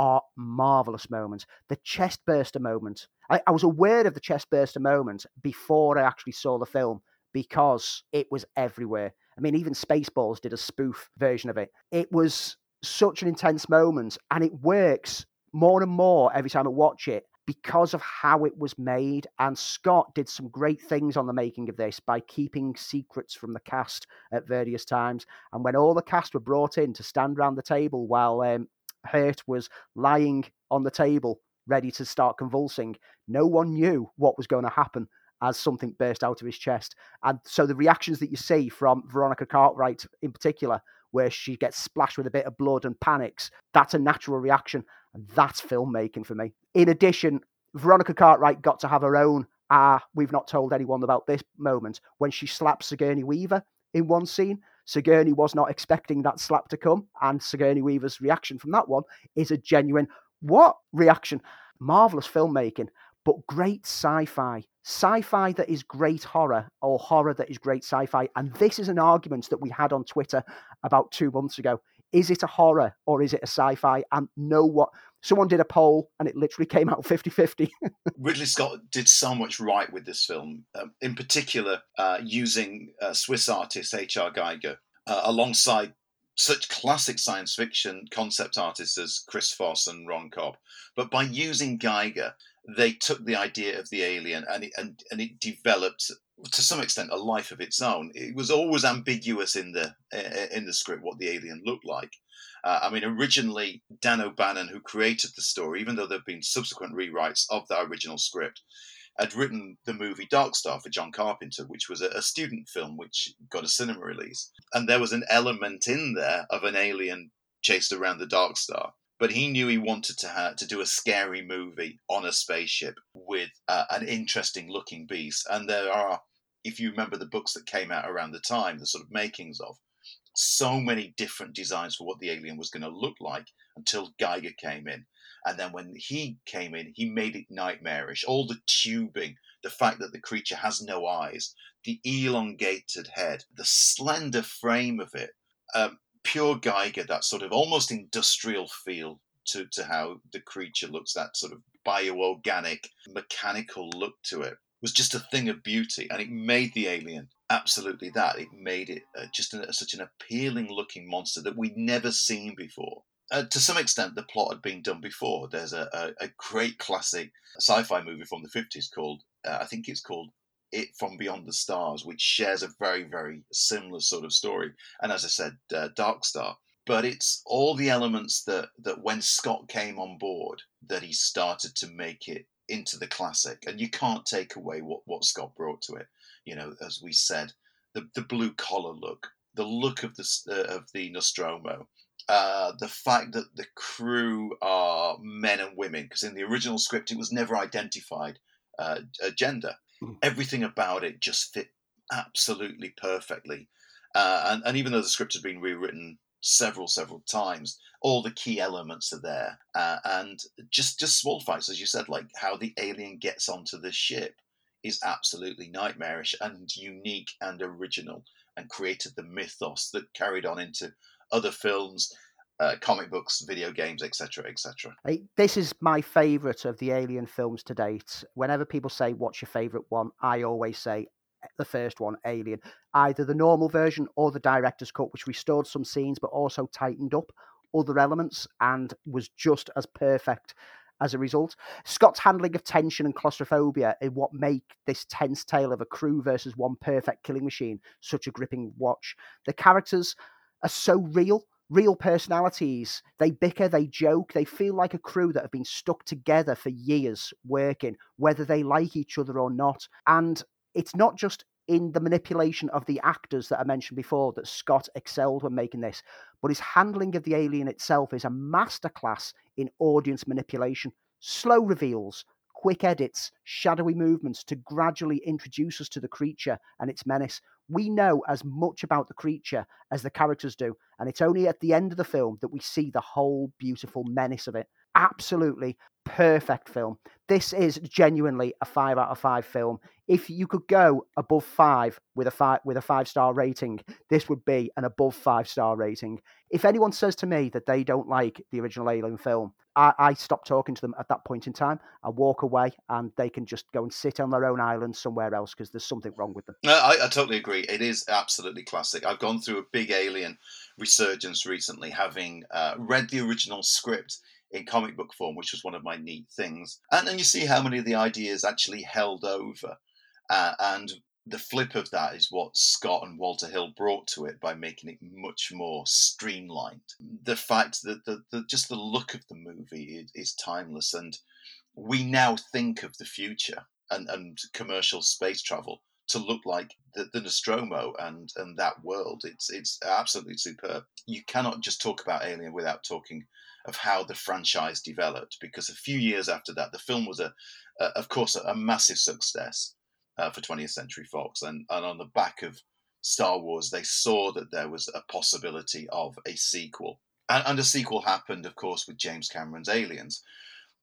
are marvelous moments. The chest burster moment. I, I was aware of the chest burster moment before I actually saw the film because it was everywhere. I mean, even Spaceballs did a spoof version of it. It was such an intense moment, and it works more and more every time I watch it because of how it was made. And Scott did some great things on the making of this by keeping secrets from the cast at various times. And when all the cast were brought in to stand around the table while um, Hurt was lying on the table, ready to start convulsing, no one knew what was going to happen as something burst out of his chest. And so the reactions that you see from Veronica Cartwright in particular, where she gets splashed with a bit of blood and panics, that's a natural reaction. And that's filmmaking for me. In addition, Veronica Cartwright got to have her own, ah, we've not told anyone about this moment when she slaps Sigourney Weaver in one scene. Sigourney was not expecting that slap to come, and Sigourney Weaver's reaction from that one is a genuine what reaction. Marvelous filmmaking, but great sci fi. Sci fi that is great horror, or horror that is great sci fi. And this is an argument that we had on Twitter about two months ago is it a horror or is it a sci-fi and no what someone did a poll and it literally came out 50-50 ridley scott did so much right with this film um, in particular uh, using uh, swiss artist hr Giger uh, alongside such classic science fiction concept artists as chris foss and ron cobb but by using Giger, they took the idea of the alien and it, and, and it developed to some extent a life of its own. It was always ambiguous in the in the script what the alien looked like. Uh, I mean, originally Dan O'Bannon, who created the story, even though there have been subsequent rewrites of the original script, had written the movie Dark Star for John Carpenter, which was a, a student film which got a cinema release, and there was an element in there of an alien chased around the Dark Star but he knew he wanted to to do a scary movie on a spaceship with uh, an interesting looking beast. And there are if you remember the books that came out around the time, the sort of makings of, so many different designs for what the alien was going to look like until Giger came in. And then when he came in, he made it nightmarish. All the tubing, the fact that the creature has no eyes, the elongated head, the slender frame of it, um, pure Giger, that sort of almost industrial feel to, to how the creature looks, that sort of bioorganic, mechanical look to it was just a thing of beauty, and it made the alien absolutely that. It made it uh, just a, such an appealing looking monster that we'd never seen before. Uh, to some extent, the plot had been done before. There's a, a, a great classic sci-fi movie from the 50s called, uh, I think it's called It From Beyond the Stars, which shares a very, very similar sort of story. And as I said, uh, Dark Star. But it's all the elements that, that when Scott came on board, that he started to make it into the classic, and you can't take away what what Scott brought to it. You know, as we said, the the blue collar look, the look of the uh, of the Nostromo, uh, the fact that the crew are men and women, because in the original script it was never identified uh, gender. Mm. Everything about it just fit absolutely perfectly. Uh, and, and even though the script had been rewritten several several times all the key elements are there uh, and just just small fights as you said like how the alien gets onto the ship is absolutely nightmarish and unique and original and created the mythos that carried on into other films uh, comic books video games etc etc this is my favorite of the alien films to date. Whenever people say what's your favorite one? I always say the first one, Alien, either the normal version or the director's cut, which restored some scenes but also tightened up other elements and was just as perfect as a result. Scott's handling of tension and claustrophobia is what make this tense tale of a crew versus one perfect killing machine such a gripping watch. The characters are so real. Real personalities. They bicker, they joke, they feel like a crew that have been stuck together for years working, whether they like each other or not. And it's not just in the manipulation of the actors that I mentioned before that Scott excelled when making this, but his handling of the alien itself is a masterclass in audience manipulation. Slow reveals, quick edits, shadowy movements to gradually introduce us to the creature and its menace. We know as much about the creature as the characters do, and it's only at the end of the film that we see the whole beautiful menace of it. Absolutely perfect film. This is genuinely a five out of five film. If you could go above five with a five with a five star rating, this would be an above five star rating. If anyone says to me that they don't like the original Alien film, I, I stop talking to them at that point in time. I walk away, and they can just go and sit on their own island somewhere else because there's something wrong with them. No, I, I totally agree. It is absolutely classic. I've gone through a big Alien resurgence recently, having uh, read the original script in comic book form, which was one of my neat things. And then you see how many of the ideas actually held over. Uh, and the flip of that is what Scott and Walter Hill brought to it by making it much more streamlined. The fact that the, the just the look of the movie is, is timeless, and we now think of the future and, and commercial space travel to look like the, the Nostromo and and that world. It's it's absolutely superb. You cannot just talk about Alien without talking of how the franchise developed, because a few years after that, the film was a, of course, a, a massive success uh, for 20th Century Fox, and and on the back of Star Wars, they saw that there was a possibility of a sequel, and, and a sequel happened, of course, with James Cameron's Aliens,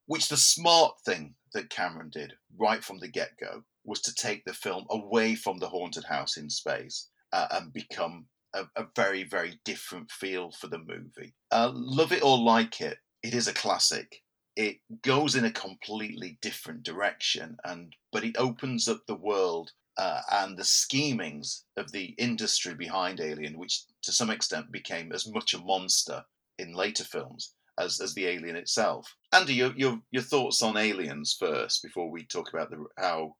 which the smart thing that Cameron did right from the get go was to take the film away from the haunted house in space uh, and become a, a, very, very different feel for the movie. Uh, love it or like it, it is a classic. It goes in a completely different direction, and but it opens up the world uh, and the schemings of the industry behind Alien, which to some extent became as much a monster in later films as, as the alien itself. Andy, your, your your thoughts on Aliens first before we talk about the how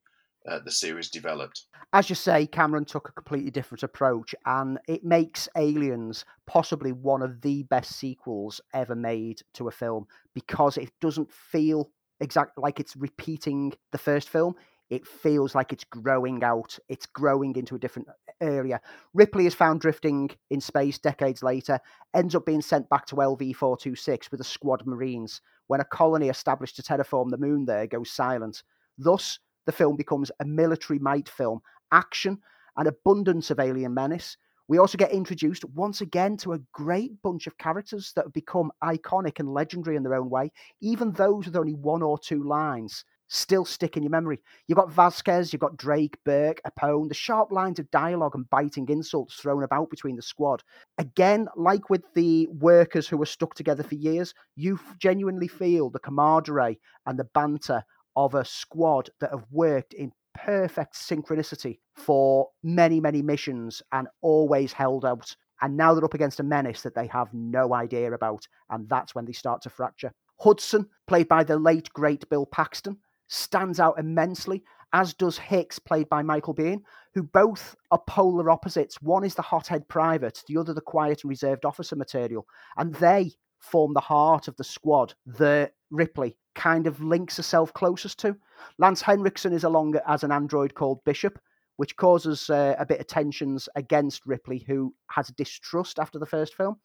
uh, the series developed. As you say, Cameron took a completely different approach, and it makes Aliens possibly one of the best sequels ever made to a film because it doesn't feel exactly like it's repeating the first film. It feels like it's growing out, it's growing into a different area. Ripley is found drifting in space decades later, ends up being sent back to LV 426 with a squad of Marines when a colony established to terraform the moon there goes silent. Thus, the film becomes a military might film, action, an abundance of alien menace. We also get introduced once again to a great bunch of characters that have become iconic and legendary in their own way, even those with only one or two lines still stick in your memory. You've got Vasquez, you've got Drake, Burke, Apone, the sharp lines of dialogue and biting insults thrown about between the squad. Again, like with the workers who were stuck together for years, you genuinely feel the camaraderie and the banter of a squad that have worked in perfect synchronicity for many, many missions and always held out. And now they're up against a menace that they have no idea about. And that's when they start to fracture. Hudson, played by the late, great Bill Paxton, stands out immensely, as does Hicks, played by Michael Biehn, who both are polar opposites. One is the hothead private, the other the quiet and reserved officer material. And they form the heart of the squad that Ripley kind of links herself closest to. Lance Henriksen is along as an android called Bishop, which causes uh, a bit of tensions against Ripley, who has distrust after the first film.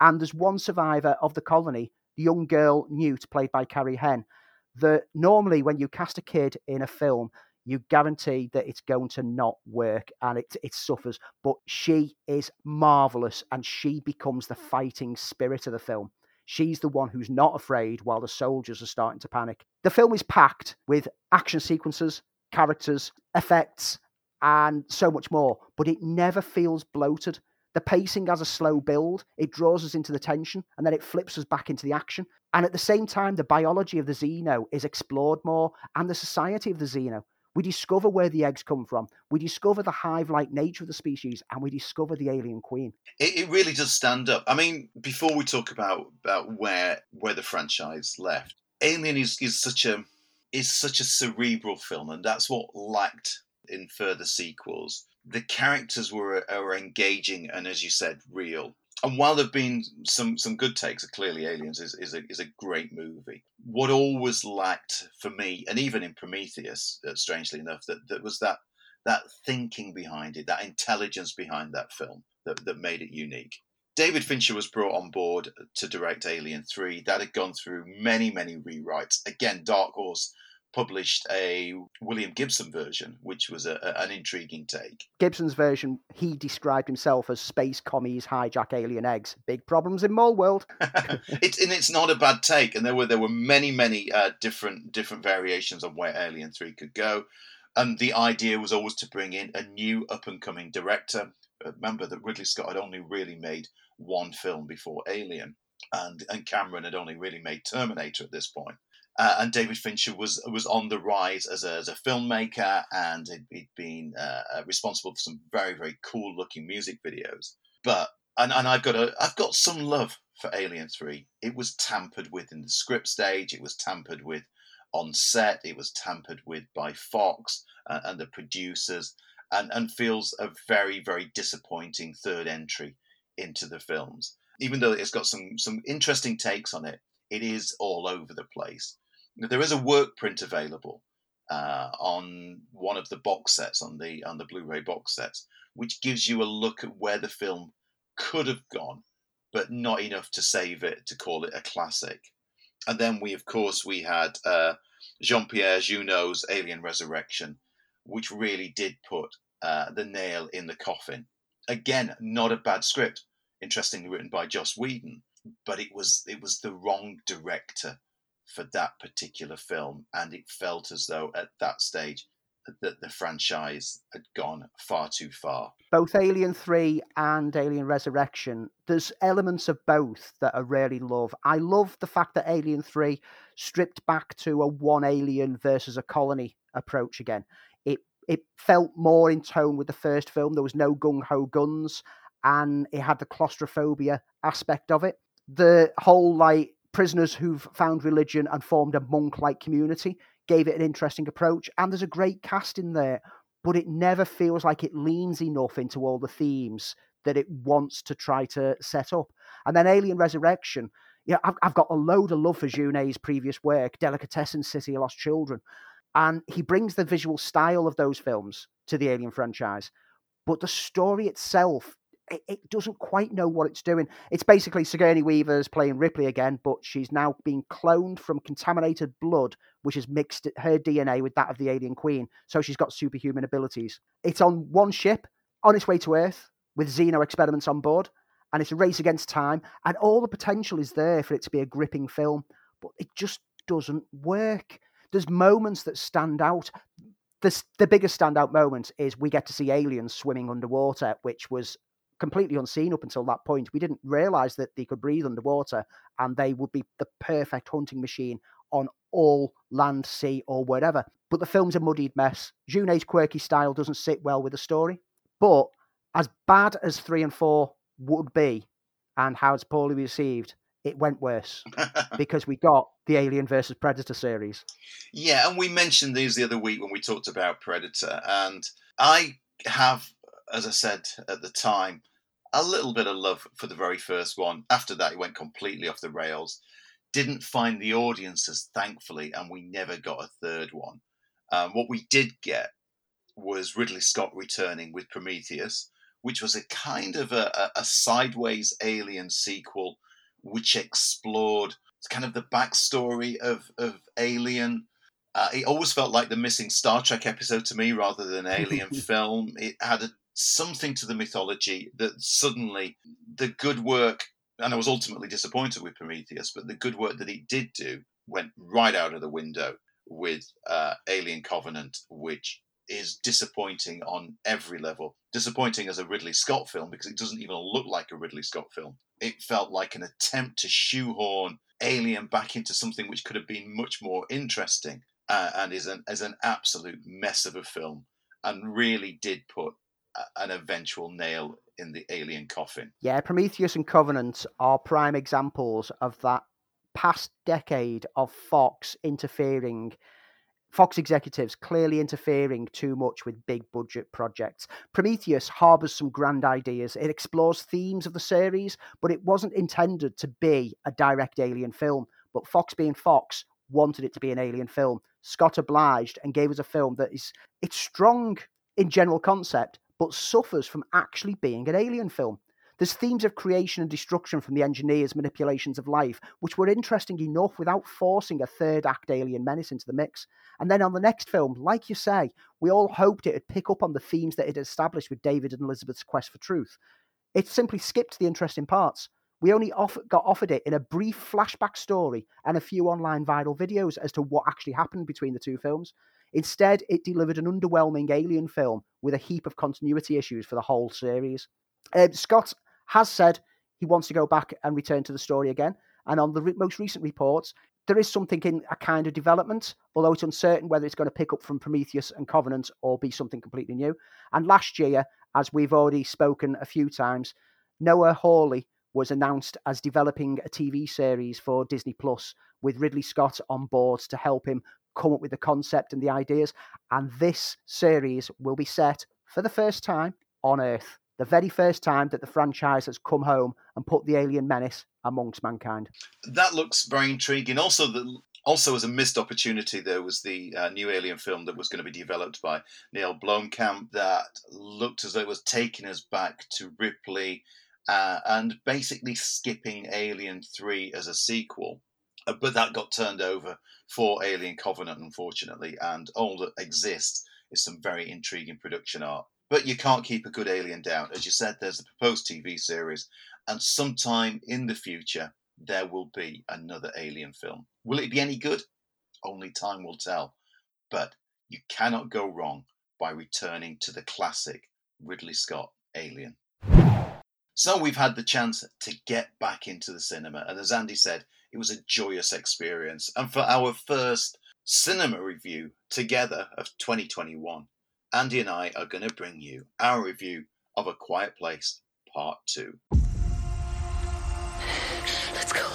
And there's one survivor of the colony, the young girl Newt, played by Carrie Henn, that normally when you cast a kid in a film, you guarantee that it's going to not work and it, it suffers. But she is marvelous and she becomes the fighting spirit of the film. She's the one who's not afraid while the soldiers are starting to panic. The film is packed with action sequences, characters, effects, and so much more, but it never feels bloated. The pacing has a slow build, it draws us into the tension, and then it flips us back into the action. And at the same time, the biology of the Xeno is explored more, and the society of the Xeno. We discover where the eggs come from. We discover the hive like nature of the species and we discover the alien queen. It, it, really does stand up. I mean, before we talk about, about where where the franchise left, Alien is, is such a is such a cerebral film, and that's what lacked in further sequels. The characters were are engaging and, as you said, real and while there've been some some good takes, clearly Aliens is, is a is a great movie. What always lacked for me, and even in Prometheus, uh, strangely enough, that that was that that thinking behind it, that intelligence behind that film that, that made it unique. David Fincher was brought on board to direct Alien 3. That had gone through many, many rewrites. Again, Dark Horse published a William Gibson version, which was a, a, an intriguing take. Gibson's version, he described himself as space commies hijack alien eggs. Big problems in Mole World. it's and it's not a bad take, and there were there were many many uh, different different variations on where Alien Three could go, and the idea was always to bring in a new up and coming director. Remember that Ridley Scott had only really made one film before Alien, and and Cameron had only really made Terminator at this point. Uh, and David Fincher was was on the rise as a, as a filmmaker, and he'd, he'd been uh, uh, responsible for some very very cool looking music videos. But and, and I've got a I've got some love for Alien Three. It was tampered with in the script stage. It was tampered with on set. It was tampered with by Fox uh, and the producers, and and feels a very very disappointing third entry into the films. Even though it's got some some interesting takes on it, it is all over the place. There is a work print available uh, on one of the box sets on the on the Blu-ray box sets, which gives you a look at where the film could have gone, but not enough to save it to call it a classic. And then we, of course, we had uh, Jean-Pierre Jeunet's Alien Resurrection, which really did put uh, the nail in the coffin. Again, not a bad script, interestingly written by Joss Whedon, but it was it was the wrong director for that particular film, and it felt as though at that stage that the franchise had gone far too far. Both Alien 3 and Alien Resurrection, there's elements of both that I really love. I love the fact that Alien 3 stripped back to a one alien versus a colony approach again. It it felt more in tone with the first film. There was no gung ho guns, and it had the claustrophobia aspect of it. The whole like prisoners who've found religion and formed a monk like community gave it an interesting approach. And there's a great cast in there, but it never feels like it leans enough into all the themes that it wants to try to set up. And then Alien Resurrection, yeah, I've, I've got a load of love for Jeunet's previous work, Delicatessen City of Lost Children. And he brings the visual style of those films to the Alien franchise. But the story itself it, it, doesn't quite know what it's doing. It's basically Sigourney Weaver's playing Ripley again, but she's now being cloned from contaminated blood, which has mixed her DNA with that of the alien queen. So she's got superhuman abilities. It's on one ship on its way to Earth with Xeno experiments on board, and it's a race against time, and all the potential is there for it to be a gripping film, but it just doesn't work. There's moments that stand out. The, the biggest standout moment is we get to see aliens swimming underwater, which was completely unseen up until that point. We didn't realize that they could breathe underwater and they would be the perfect hunting machine on all land, sea, or whatever. But the film's a muddied mess. Jeunet's quirky style doesn't sit well with the story. But as bad as three and four would be, and how it's poorly received, it went worse because we got the Alien versus Predator series. Yeah, and we mentioned these the other week when we talked about Predator, and I have, as I said at the time, a little bit of love for the very first one. After that, it went completely off the rails. Didn't find the audiences, thankfully, and we never got a third one. Um, what we did get was Ridley Scott returning with Prometheus, which was a kind of a, a, a sideways alien sequel, which explored kind of the backstory of, of Alien. Uh, it always felt like the missing Star Trek episode to me rather than Alien film. It had a something to the mythology that suddenly the good work, and I was ultimately disappointed with Prometheus, but the good work that it did do went right out of the window with uh, Alien Covenant, which is disappointing on every level. Disappointing as a Ridley Scott film because it doesn't even look like a Ridley Scott film. It felt like an attempt to shoehorn Alien back into something which could have been much more interesting uh, and is an, is an absolute mess of a film and really did put an eventual nail in the alien coffin. Yeah, Prometheus and Covenant are prime examples of that past decade of Fox interfering. Fox executives clearly interfering too much with big budget projects. Prometheus harbors some grand ideas. It explores themes of the series, but it wasn't intended to be a direct alien film. But Fox, being Fox, wanted it to be an alien film. Scott obliged and gave us a film that is it's strong in general concept, but suffers from actually being an alien film. There's themes of creation and destruction from the engineers' manipulations of life, which were interesting enough without forcing a third act alien menace into the mix. And then on the next film, like you say, we all hoped it'd pick up on the themes that it established with David and Elizabeth's quest for truth. It simply skipped the interesting parts. We only off- got offered it in a brief flashback story and a few online viral videos as to what actually happened between the two films. Instead, it delivered an underwhelming alien film with a heap of continuity issues for the whole series. Uh, Scott has said he wants to go back and return to the story again. And on the re- most recent reports, there is something in a kind of development, although it's uncertain whether it's going to pick up from Prometheus and Covenant or be something completely new. And last year, as we've already spoken a few times, Noah Hawley was announced as developing a TV series for Disney Plus with Ridley Scott on board to help him come up with the concept and the ideas. And this series will be set for the first time on Earth. The very first time that the franchise has come home and put the alien menace amongst mankind. That looks very intriguing. Also, the also as a missed opportunity, there was the uh, new Alien film that was going to be developed by Neil Blomkamp that looked as though it was taking us back to Ripley uh, and basically skipping Alien Three as a sequel. Uh, but that got turned over for Alien Covenant, unfortunately, and all that exists is some very intriguing production art. But you can't keep a good alien down. As you said, there's a proposed TV series, and sometime in the future, there will be another alien film. Will it be any good? Only time will tell. But you cannot go wrong by returning to the classic Ridley Scott Alien. So we've had the chance to get back into the cinema, and as Andy said, it was a joyous experience. And for our first cinema review together of 2021, Andy and I are going to bring you our review of A Quiet Place Part 2. Let's go.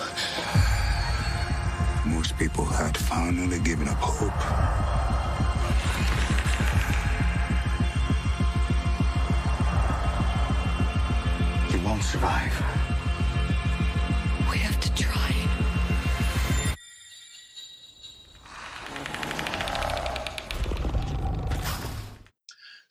Most people had finally given up hope. You won't survive. We have to try.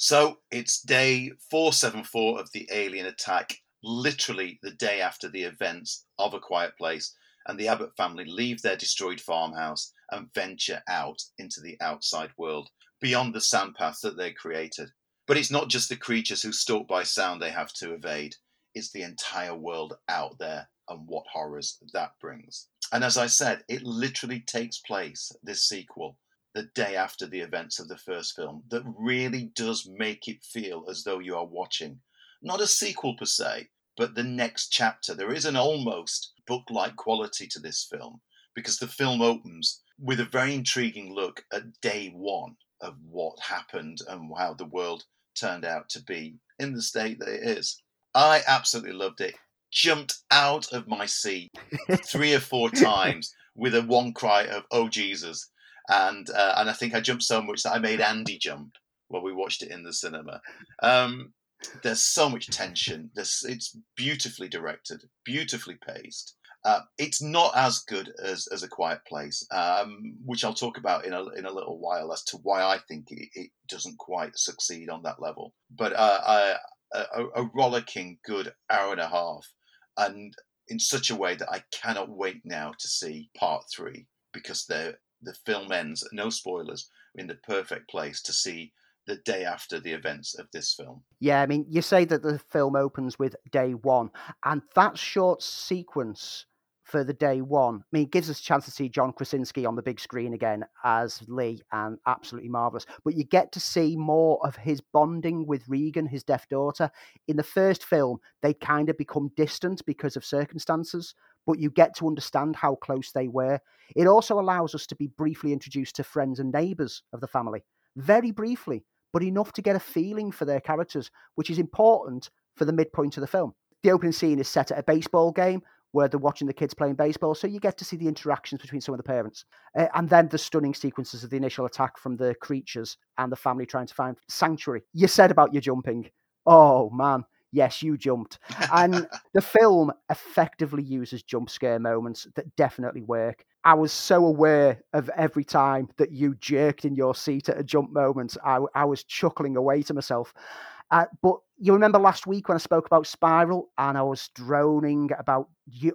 So it's day 474 of the alien attack, literally the day after the events of A Quiet Place, and the Abbott family leave their destroyed farmhouse and venture out into the outside world, beyond the sandpath that they created. But it's not just the creatures who stalk by sound they have to evade, it's the entire world out there and what horrors that brings. And as I said, it literally takes place, this sequel, the day after the events of the first film that really does make it feel as though you are watching not a sequel per se, but the next chapter. There is an almost book like quality to this film because the film opens with a very intriguing look at day one of what happened and how the world turned out to be in the state that it is. I absolutely loved it. Jumped out of my seat three or four times with a one cry of "Oh Jesus!" And uh, and I think I jumped so much that I made Andy jump while we watched it in the cinema. Um, there's so much tension. There's, it's beautifully directed, beautifully paced. Uh, it's not as good as, as A Quiet Place, um, which I'll talk about in a, in a little while as to why I think it, it doesn't quite succeed on that level. But uh, a, a rollicking good hour and a half, and in such a way that I cannot wait now to see part three because the the film ends, no spoilers, in the perfect place to see the day after the events of this film. Yeah, I mean, you say that the film opens with day one, and that short sequence for the day one, I mean, it gives us a chance to see John Krasinski on the big screen again as Lee, and absolutely marvelous. But you get to see more of his bonding with Regan, his deaf daughter. In the first film, they kind of become distant because of circumstances, but you get to understand how close they were. It also allows us to be briefly introduced to friends and neighbours of the family, very briefly, but enough to get a feeling for their characters, which is important for the midpoint of the film. The opening scene is set at a baseball game where they're watching the kids playing baseball, so you get to see the interactions between some of the parents. Uh, and then the stunning sequences of the initial attack from the creatures and the family trying to find sanctuary. You said about your jumping. Oh, man yes, you jumped. And the film effectively uses jump scare moments that definitely work. I was so aware of every time that you jerked in your seat at a jump moment. I, I was chuckling away to myself. Uh, but you remember last week when I spoke about Spiral and I was droning about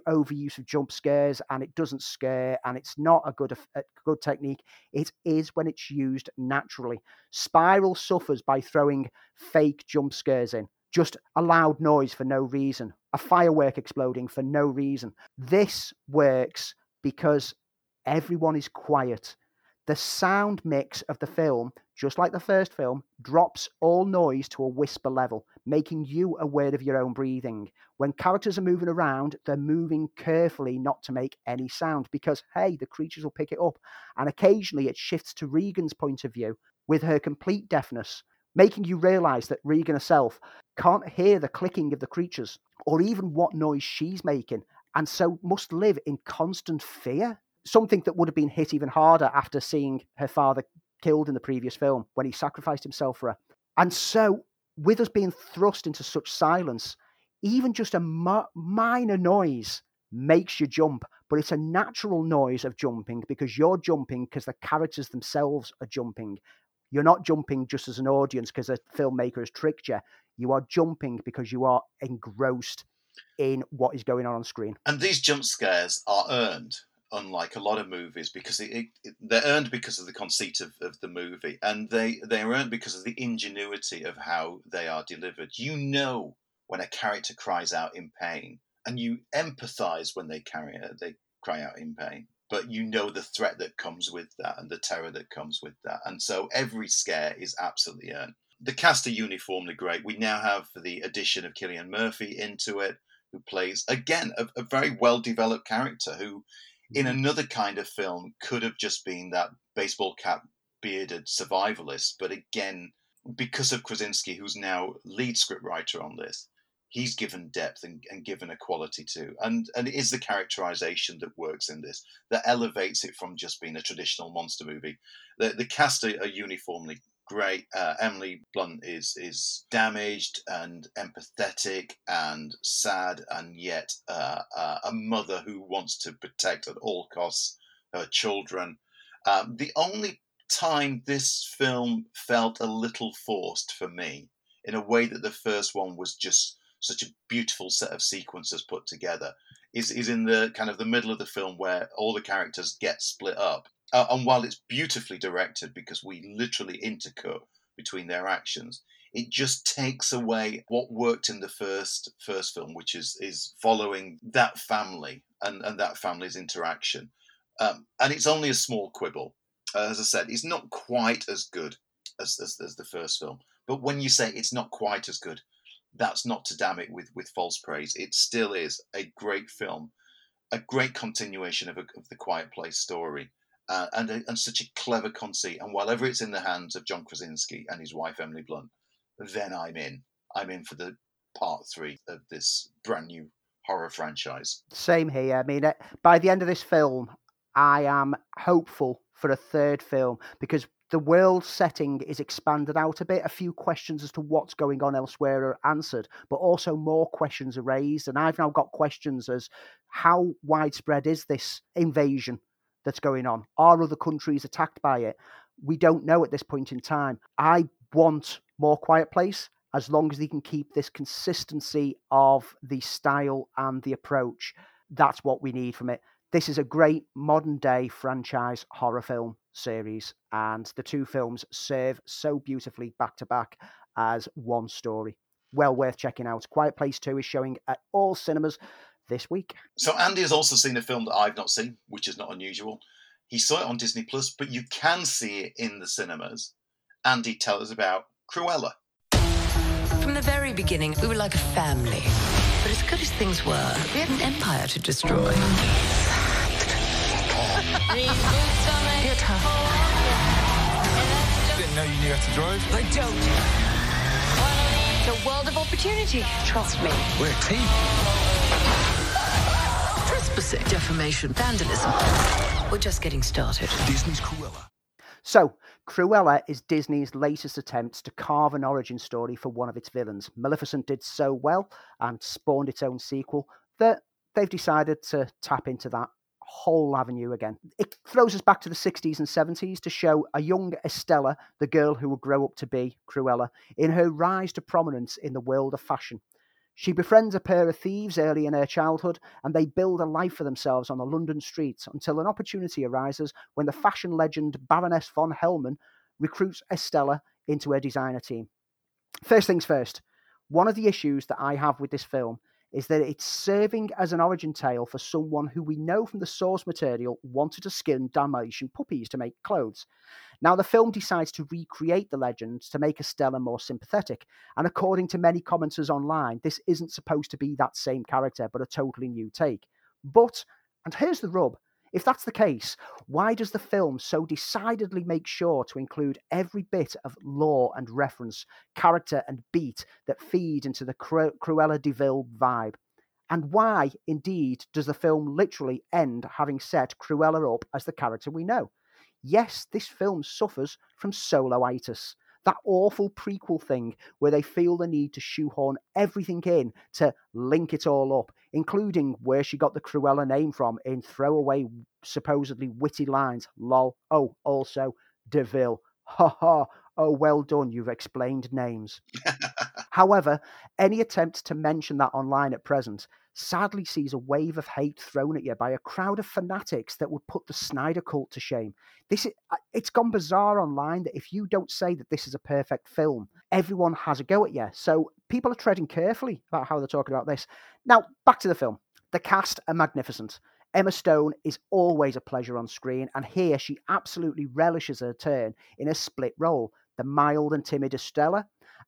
overuse of jump scares and it doesn't scare and it's not a good a good technique. It is when it's used naturally. Spiral suffers by throwing fake jump scares in, just a loud noise for no reason, a firework exploding for no reason. This works because everyone is quiet. The sound mix of the film, just like the first film, drops all noise to a whisper level, making you aware of your own breathing. When characters are moving around, they're moving carefully not to make any sound because, hey, the creatures will pick it up. And occasionally it shifts to Regan's point of view with her complete deafness, making you realize that Regan herself can't hear the clicking of the creatures or even what noise she's making, and so must live in constant fear something that would have been hit even harder after seeing her father killed in the previous film when he sacrificed himself for her. And so, with us being thrust into such silence, even just a ma- minor noise makes you jump, but it's a natural noise of jumping because you're jumping because the characters themselves are jumping. You're not jumping just as an audience because a filmmaker has tricked you. You are jumping because you are engrossed in what is going on on screen. And these jump scares are earned unlike a lot of movies because it, it, they're earned because of the conceit of, of the movie and they they're earned because of the ingenuity of how they are delivered you know when a character cries out in pain and you empathize when they carry uh, they cry out in pain but you know the threat that comes with that and the terror that comes with that and so every scare is absolutely earned the cast are uniformly great we now have the addition of Cillian Murphy into it who plays again a, a very well developed character who in mm-hmm. another kind of film could have just been that baseball cap bearded survivalist. But again, because of Krasinski, who's now lead scriptwriter on this, he's given depth and, and given a quality to. And and it is the characterization that works in this that elevates it from just being a traditional monster movie. The the cast are, are uniformly great. Uh, Emily Blunt is is damaged and empathetic and sad, and yet uh, uh, a mother who wants to protect at all costs her children. Um, the only time this film felt a little forced for me, in a way that the first one was just such a beautiful set of sequences put together, is is in the kind of the middle of the film where all the characters get split up uh, and while it's beautifully directed because we literally intercut between their actions, it just takes away what worked in the first first film, which is is following that family and, and that family's interaction. Um, and it's only a small quibble. Uh, as I said, it's not quite as good as, as, as the first film. But when you say it's not quite as good, that's not to damn it with, with false praise. It still is a great film, a great continuation of, a, of the Quiet Place story uh, and, a, and such a clever conceit. And while it's in the hands of John Krasinski and his wife Emily Blunt, then I'm in. I'm in for the part three of this brand new horror franchise. Same here. I mean, uh, by the end of this film, I am hopeful for a third film because the world setting is expanded out a bit. A few questions as to what's going on elsewhere are answered, but also more questions are raised. And I've now got questions as how widespread is this invasion that's going on? Are other countries attacked by it? We don't know at this point in time. I want more Quiet Place as long as they can keep this consistency of the style and the approach. That's what we need from it. This is a great modern day franchise horror film series, and the two films serve so beautifully back to back as one story. Well worth checking out. Quiet Place 2 is showing at all cinemas this week. So Andy has also seen a film that I've not seen, which is not unusual. He saw it on Disney Plus, but you can see it in the cinemas. Andy, tell us about Cruella. From the very beginning, we were like a family. But as good as things were, we had an empire to destroy. You're. Didn't know you knew how to drive. I don't. It's a world of opportunity. Trust me. We're a team trespassing, defamation, vandalism. We're just getting started. Disney's Cruella. So, Cruella is Disney's latest attempt to carve an origin story for one of its villains. Maleficent did so well and spawned its own sequel that they've decided to tap into that whole avenue again. It throws us back to the 60s and 70s to show a young Estella, the girl who will grow up to be Cruella, in her rise to prominence in the world of fashion. She befriends a pair of thieves early in her childhood, and they build a life for themselves on the London streets until an opportunity arises when the fashion legend Baroness von Hellman recruits Estella into her designer team. First things first, one of the issues that I have with this film is that it's serving as an origin tale for someone who we know from the source material wanted to skin Dalmatian puppies to make clothes. Now, the film decides to recreate the legend to make Estella more sympathetic, and according to many commenters online, this isn't supposed to be that same character, but a totally new take. But, and here's the rub, if that's the case, why does the film so decidedly make sure to include every bit of lore and reference, character and beat that feed into the Cru- Cruella de Vil vibe? And why, indeed, does the film literally end having set Cruella up as the character we know? Yes, this film suffers from soloitis that awful prequel thing where they feel the need to shoehorn everything in to link it all up, including where she got the Cruella name from in throwaway, supposedly witty lines. Lol. Oh, also, DeVille. Ha ha. Oh, well done. You've explained names. However, any attempt to mention that online at present sadly sees a wave of hate thrown at you by a crowd of fanatics that would put the Snyder cult to shame. This is, uh, it's gone bizarre online that if you don't say that this is a perfect film, everyone has a go at you. So people are treading carefully about how they're talking about this. Now, back to the film. The cast are magnificent. Emma Stone is always a pleasure on screen, and here she absolutely relishes her turn in a split role the mild and timid Estella,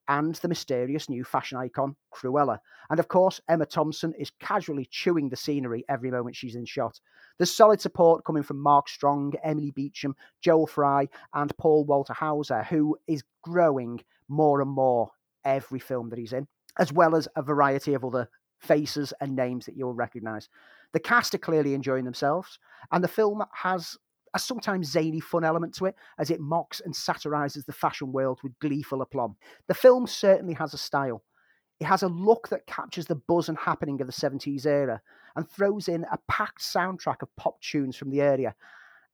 and the mysterious new fashion icon, Cruella. And of course, Emma Thompson is casually chewing the scenery every moment she's in shot. There's solid support coming from Mark Strong, Emily Beecham, Joel Fry, and Paul Walter Hauser, who is growing more and more every film that he's in, as well as a variety of other faces and names that you'll recognize. The cast are clearly enjoying themselves, and the film has a sometimes zany fun element to it as it mocks and satirizes the fashion world with gleeful aplomb. The film certainly has a style. It has a look that captures the buzz and happening of the 70s era and throws in a packed soundtrack of pop tunes from the area.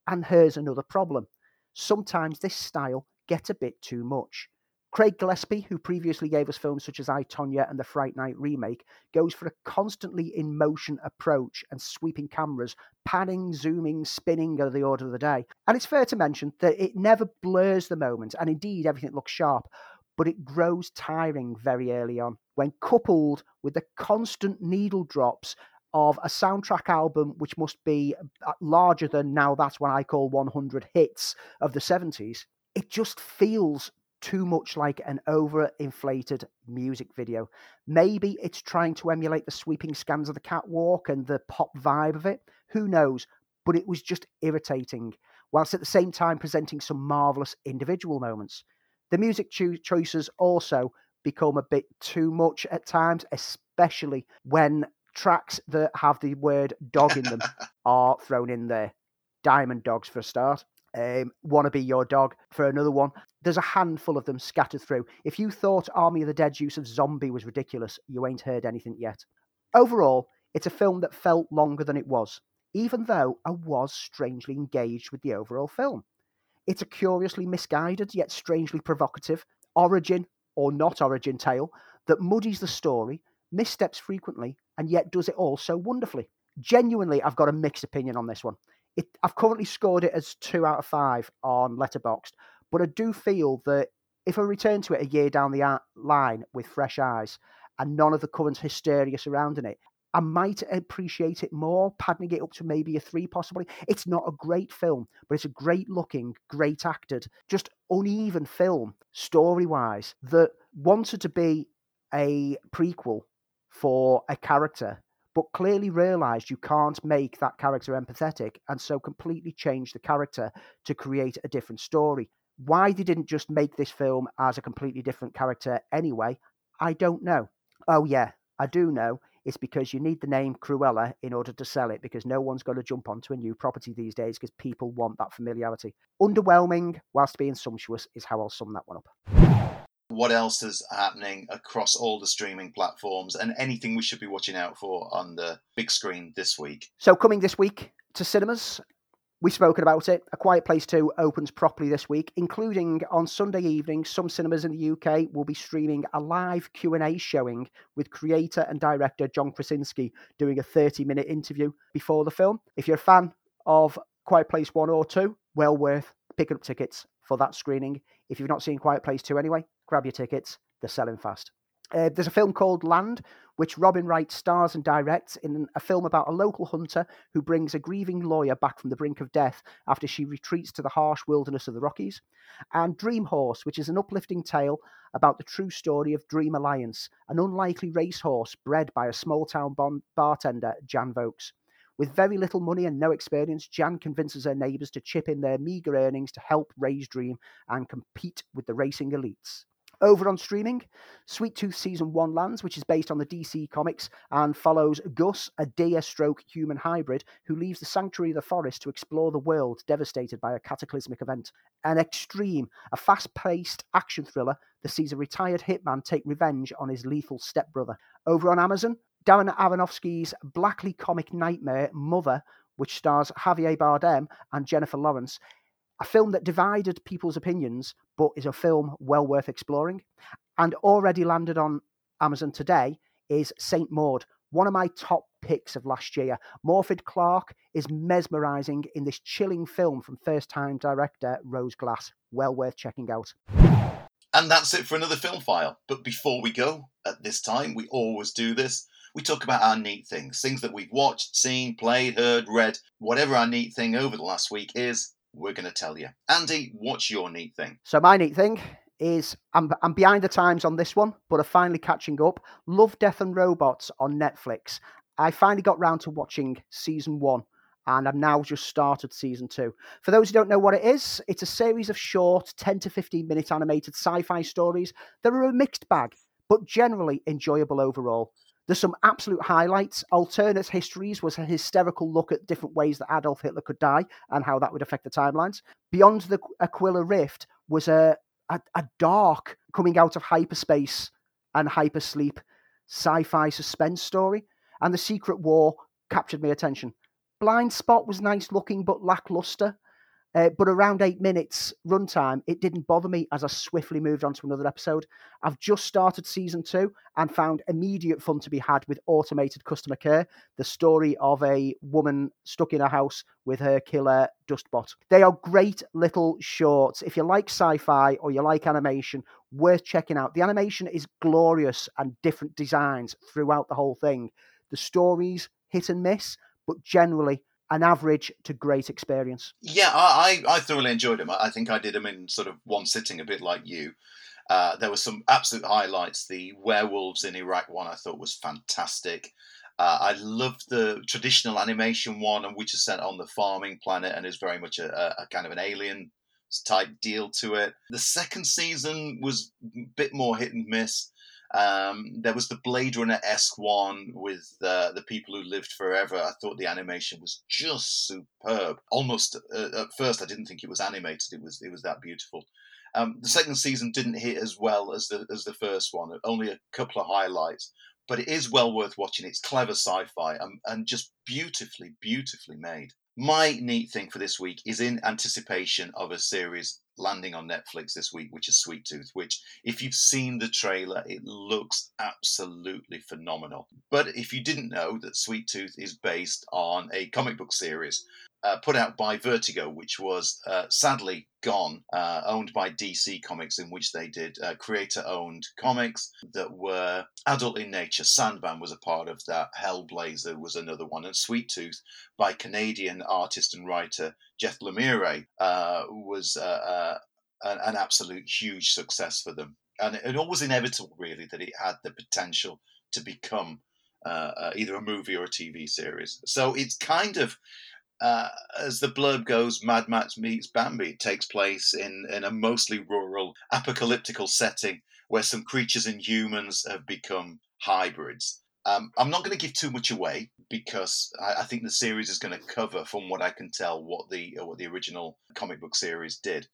And here's another problem. Sometimes this style gets a bit too much. Craig Gillespie, who previously gave us films such as I, Tonya and the Fright Night remake, goes for a constantly in motion approach and sweeping cameras, panning, zooming, spinning are the order of the day. And it's fair to mention that it never blurs the moment, and indeed everything looks sharp, but it grows tiring very early on when coupled with the constant needle drops of a soundtrack album which must be uh, larger than now that's what I call 100 hits of the 70s. It just feels too much like an overinflated music video. Maybe it's trying to emulate the sweeping scans of the catwalk and the pop vibe of it. Who knows? But it was just irritating, whilst at the same time presenting some marvelous individual moments. The music cho- choices also become a bit too much at times, especially when tracks that have the word dog in them are thrown in there. Diamond Dogs for a start um, Wanna Be Your Dog for another one. There's a handful of them scattered through. If you thought Army of the Dead's use of zombie was ridiculous, you ain't heard anything yet. Overall, it's a film that felt longer than it was, even though I was strangely engaged with the overall film. It's a curiously misguided yet strangely provocative origin or not origin tale that muddies the story, missteps frequently, and yet does it all so wonderfully. Genuinely, I've got a mixed opinion on this one. It, I've currently scored it as two out of five on Letterboxd, but I do feel that if I return to it a year down the line with fresh eyes and none of the current hysteria surrounding it, I might appreciate it more, padding it up to maybe a three, possibly. It's not a great film, but it's a great looking, great acted, just uneven film, story wise, that wanted to be a prequel for a character but clearly realized you can't make that character empathetic and so completely changed the character to create a different story. Why they didn't just make this film as a completely different character anyway, I don't know. Oh, yeah, I do know. It's because you need the name Cruella in order to sell it because no one's going to jump onto a new property these days because people want that familiarity. Underwhelming whilst being sumptuous is how I'll sum that one up what else is happening across all the streaming platforms and anything we should be watching out for on the big screen this week. So, coming this week, to cinemas. We've spoken about it. A Quiet Place 2 opens properly this week, including on Sunday evening. Some cinemas in the UK will be streaming a live Q&A showing with creator and director John Krasinski doing a 30-minute interview before the film. If you're a fan of Quiet Place 1 or 2, well worth picking up tickets for that screening. If you've not seen Quiet Place 2 anyway, grab your tickets. They're selling fast. Uh, there's a film called Land, which Robin Wright stars and directs in a film about a local hunter who brings a grieving lawyer back from the brink of death after she retreats to the harsh wilderness of the Rockies. And Dream Horse, which is an uplifting tale about the true story of Dream Alliance, an unlikely racehorse bred by a small town bon- bartender, Jan Vokes. With very little money and no experience, Jan convinces her neighbours to chip in their meagre earnings to help raise Dream and compete with the racing elites. Over on streaming, Sweet Tooth Season 1 lands, which is based on the DC comics and follows Gus, a deer stroke human hybrid who leaves the sanctuary of the forest to explore the world devastated by a cataclysmic event. An Xtreme, a fast paced action thriller that sees a retired hitman take revenge on his lethal stepbrother. Over on Amazon, Darren Aronofsky's Blackly comic nightmare, Mother, which stars Javier Bardem and Jennifer Lawrence, a film that divided people's opinions, but is a film well worth exploring. And already landed on Amazon today is Saint Maud, one of my top picks of last year. Morfydd Clark is mesmerising in this chilling film from first time director Rose Glass. Well worth checking out. And that's it for another film file. But before we go, at this time, we always do this. We talk about our neat things, things that we've watched, seen, played, heard, read, whatever our neat thing over the last week is, we're going to tell you. Andy, what's your neat thing? So my neat thing is I'm, I'm behind the times on this one, but I'm finally catching up. Love, Death and Robots on Netflix. I finally got round to watching season one and I've now just started season two. For those who don't know what it is, it's a series of short 10 to 15 minute animated sci fi stories that are a mixed bag, but generally enjoyable overall. There's some absolute highlights. Alternate Histories was a hysterical look at different ways that Adolf Hitler could die and how that would affect the timelines. Beyond the Aquila Rift was a, a, a dark coming out of hyperspace and hypersleep sci fi suspense story. And The Secret War captured my attention. Blind Spot was nice looking but lackluster. Uh, but around eight minutes runtime, it didn't bother me as I swiftly moved on to another episode. I've just started season two and found immediate fun to be had with automated customer care, the story of a woman stuck in a house with her killer dustbot. They are great little shorts. If you like sci fi or you like animation, worth checking out. The animation is glorious and different designs throughout the whole thing. The stories hit and miss, but generally an average to great experience. Yeah, I, I, I thoroughly enjoyed them. I think I did them in sort of one sitting, a bit like you. Uh, there were some absolute highlights. The werewolves in Iraq one I thought was fantastic. Uh, I loved the traditional animation one, and which is set on the farming planet and is very much a, a, kind of an alien type deal to it. The second season was a bit more hit and miss. Um, there was the Blade Runner esque one with uh, the people who lived forever. I thought the animation was just superb. Almost uh, at first, I didn't think it was animated. It was it was that beautiful. Um, the second season didn't hit as well as the as the first one. Only a couple of highlights, but it is well worth watching. It's clever sci-fi and, and just beautifully, beautifully made. My neat thing for this week is in anticipation of a series landing on Netflix this week, which is Sweet Tooth, which, if you've seen the trailer, it looks absolutely phenomenal. But if you didn't know that Sweet Tooth is based on a comic book series uh, put out by Vertigo, which was uh, sadly gone, uh, owned by DC Comics, in which they did uh, creator owned comics that were adult in nature. Sandman was a part of that, Hellblazer was another one, and Sweet Tooth by Canadian artist and writer Jeff Lemire uh, was uh, an, an absolute huge success for them. And it, it was inevitable, really, that it had the potential to become uh, uh, either a movie or a TV series. So it's kind of uh, as the blurb goes, Mad Max meets Bambi takes place in, in a mostly rural, apocalyptical setting where some creatures and humans have become hybrids. Um, I'm not going to give too much away because I, I think the series is going to cover, from what I can tell, what the what the original comic book series did.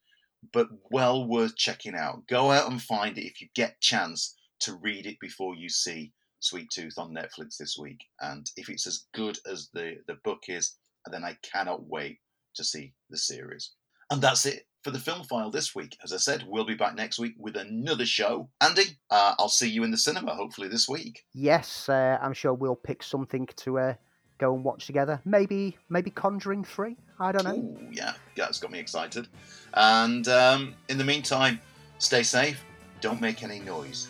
But well worth checking out. Go out and find it if you get chance to read it before you see Sweet Tooth on Netflix this week. And if it's as good as the the book is, then I cannot wait to see the series. And that's it for the film file this week. As I said, we'll be back next week with another show. Andy, uh, I'll see you in the cinema hopefully this week. Yes, uh, I'm sure we'll pick something to uh, go and watch together. Maybe, maybe Conjuring Three. I don't know. Ooh, yeah, yeah, it's got me excited. And um, in the meantime, stay safe. Don't make any noise.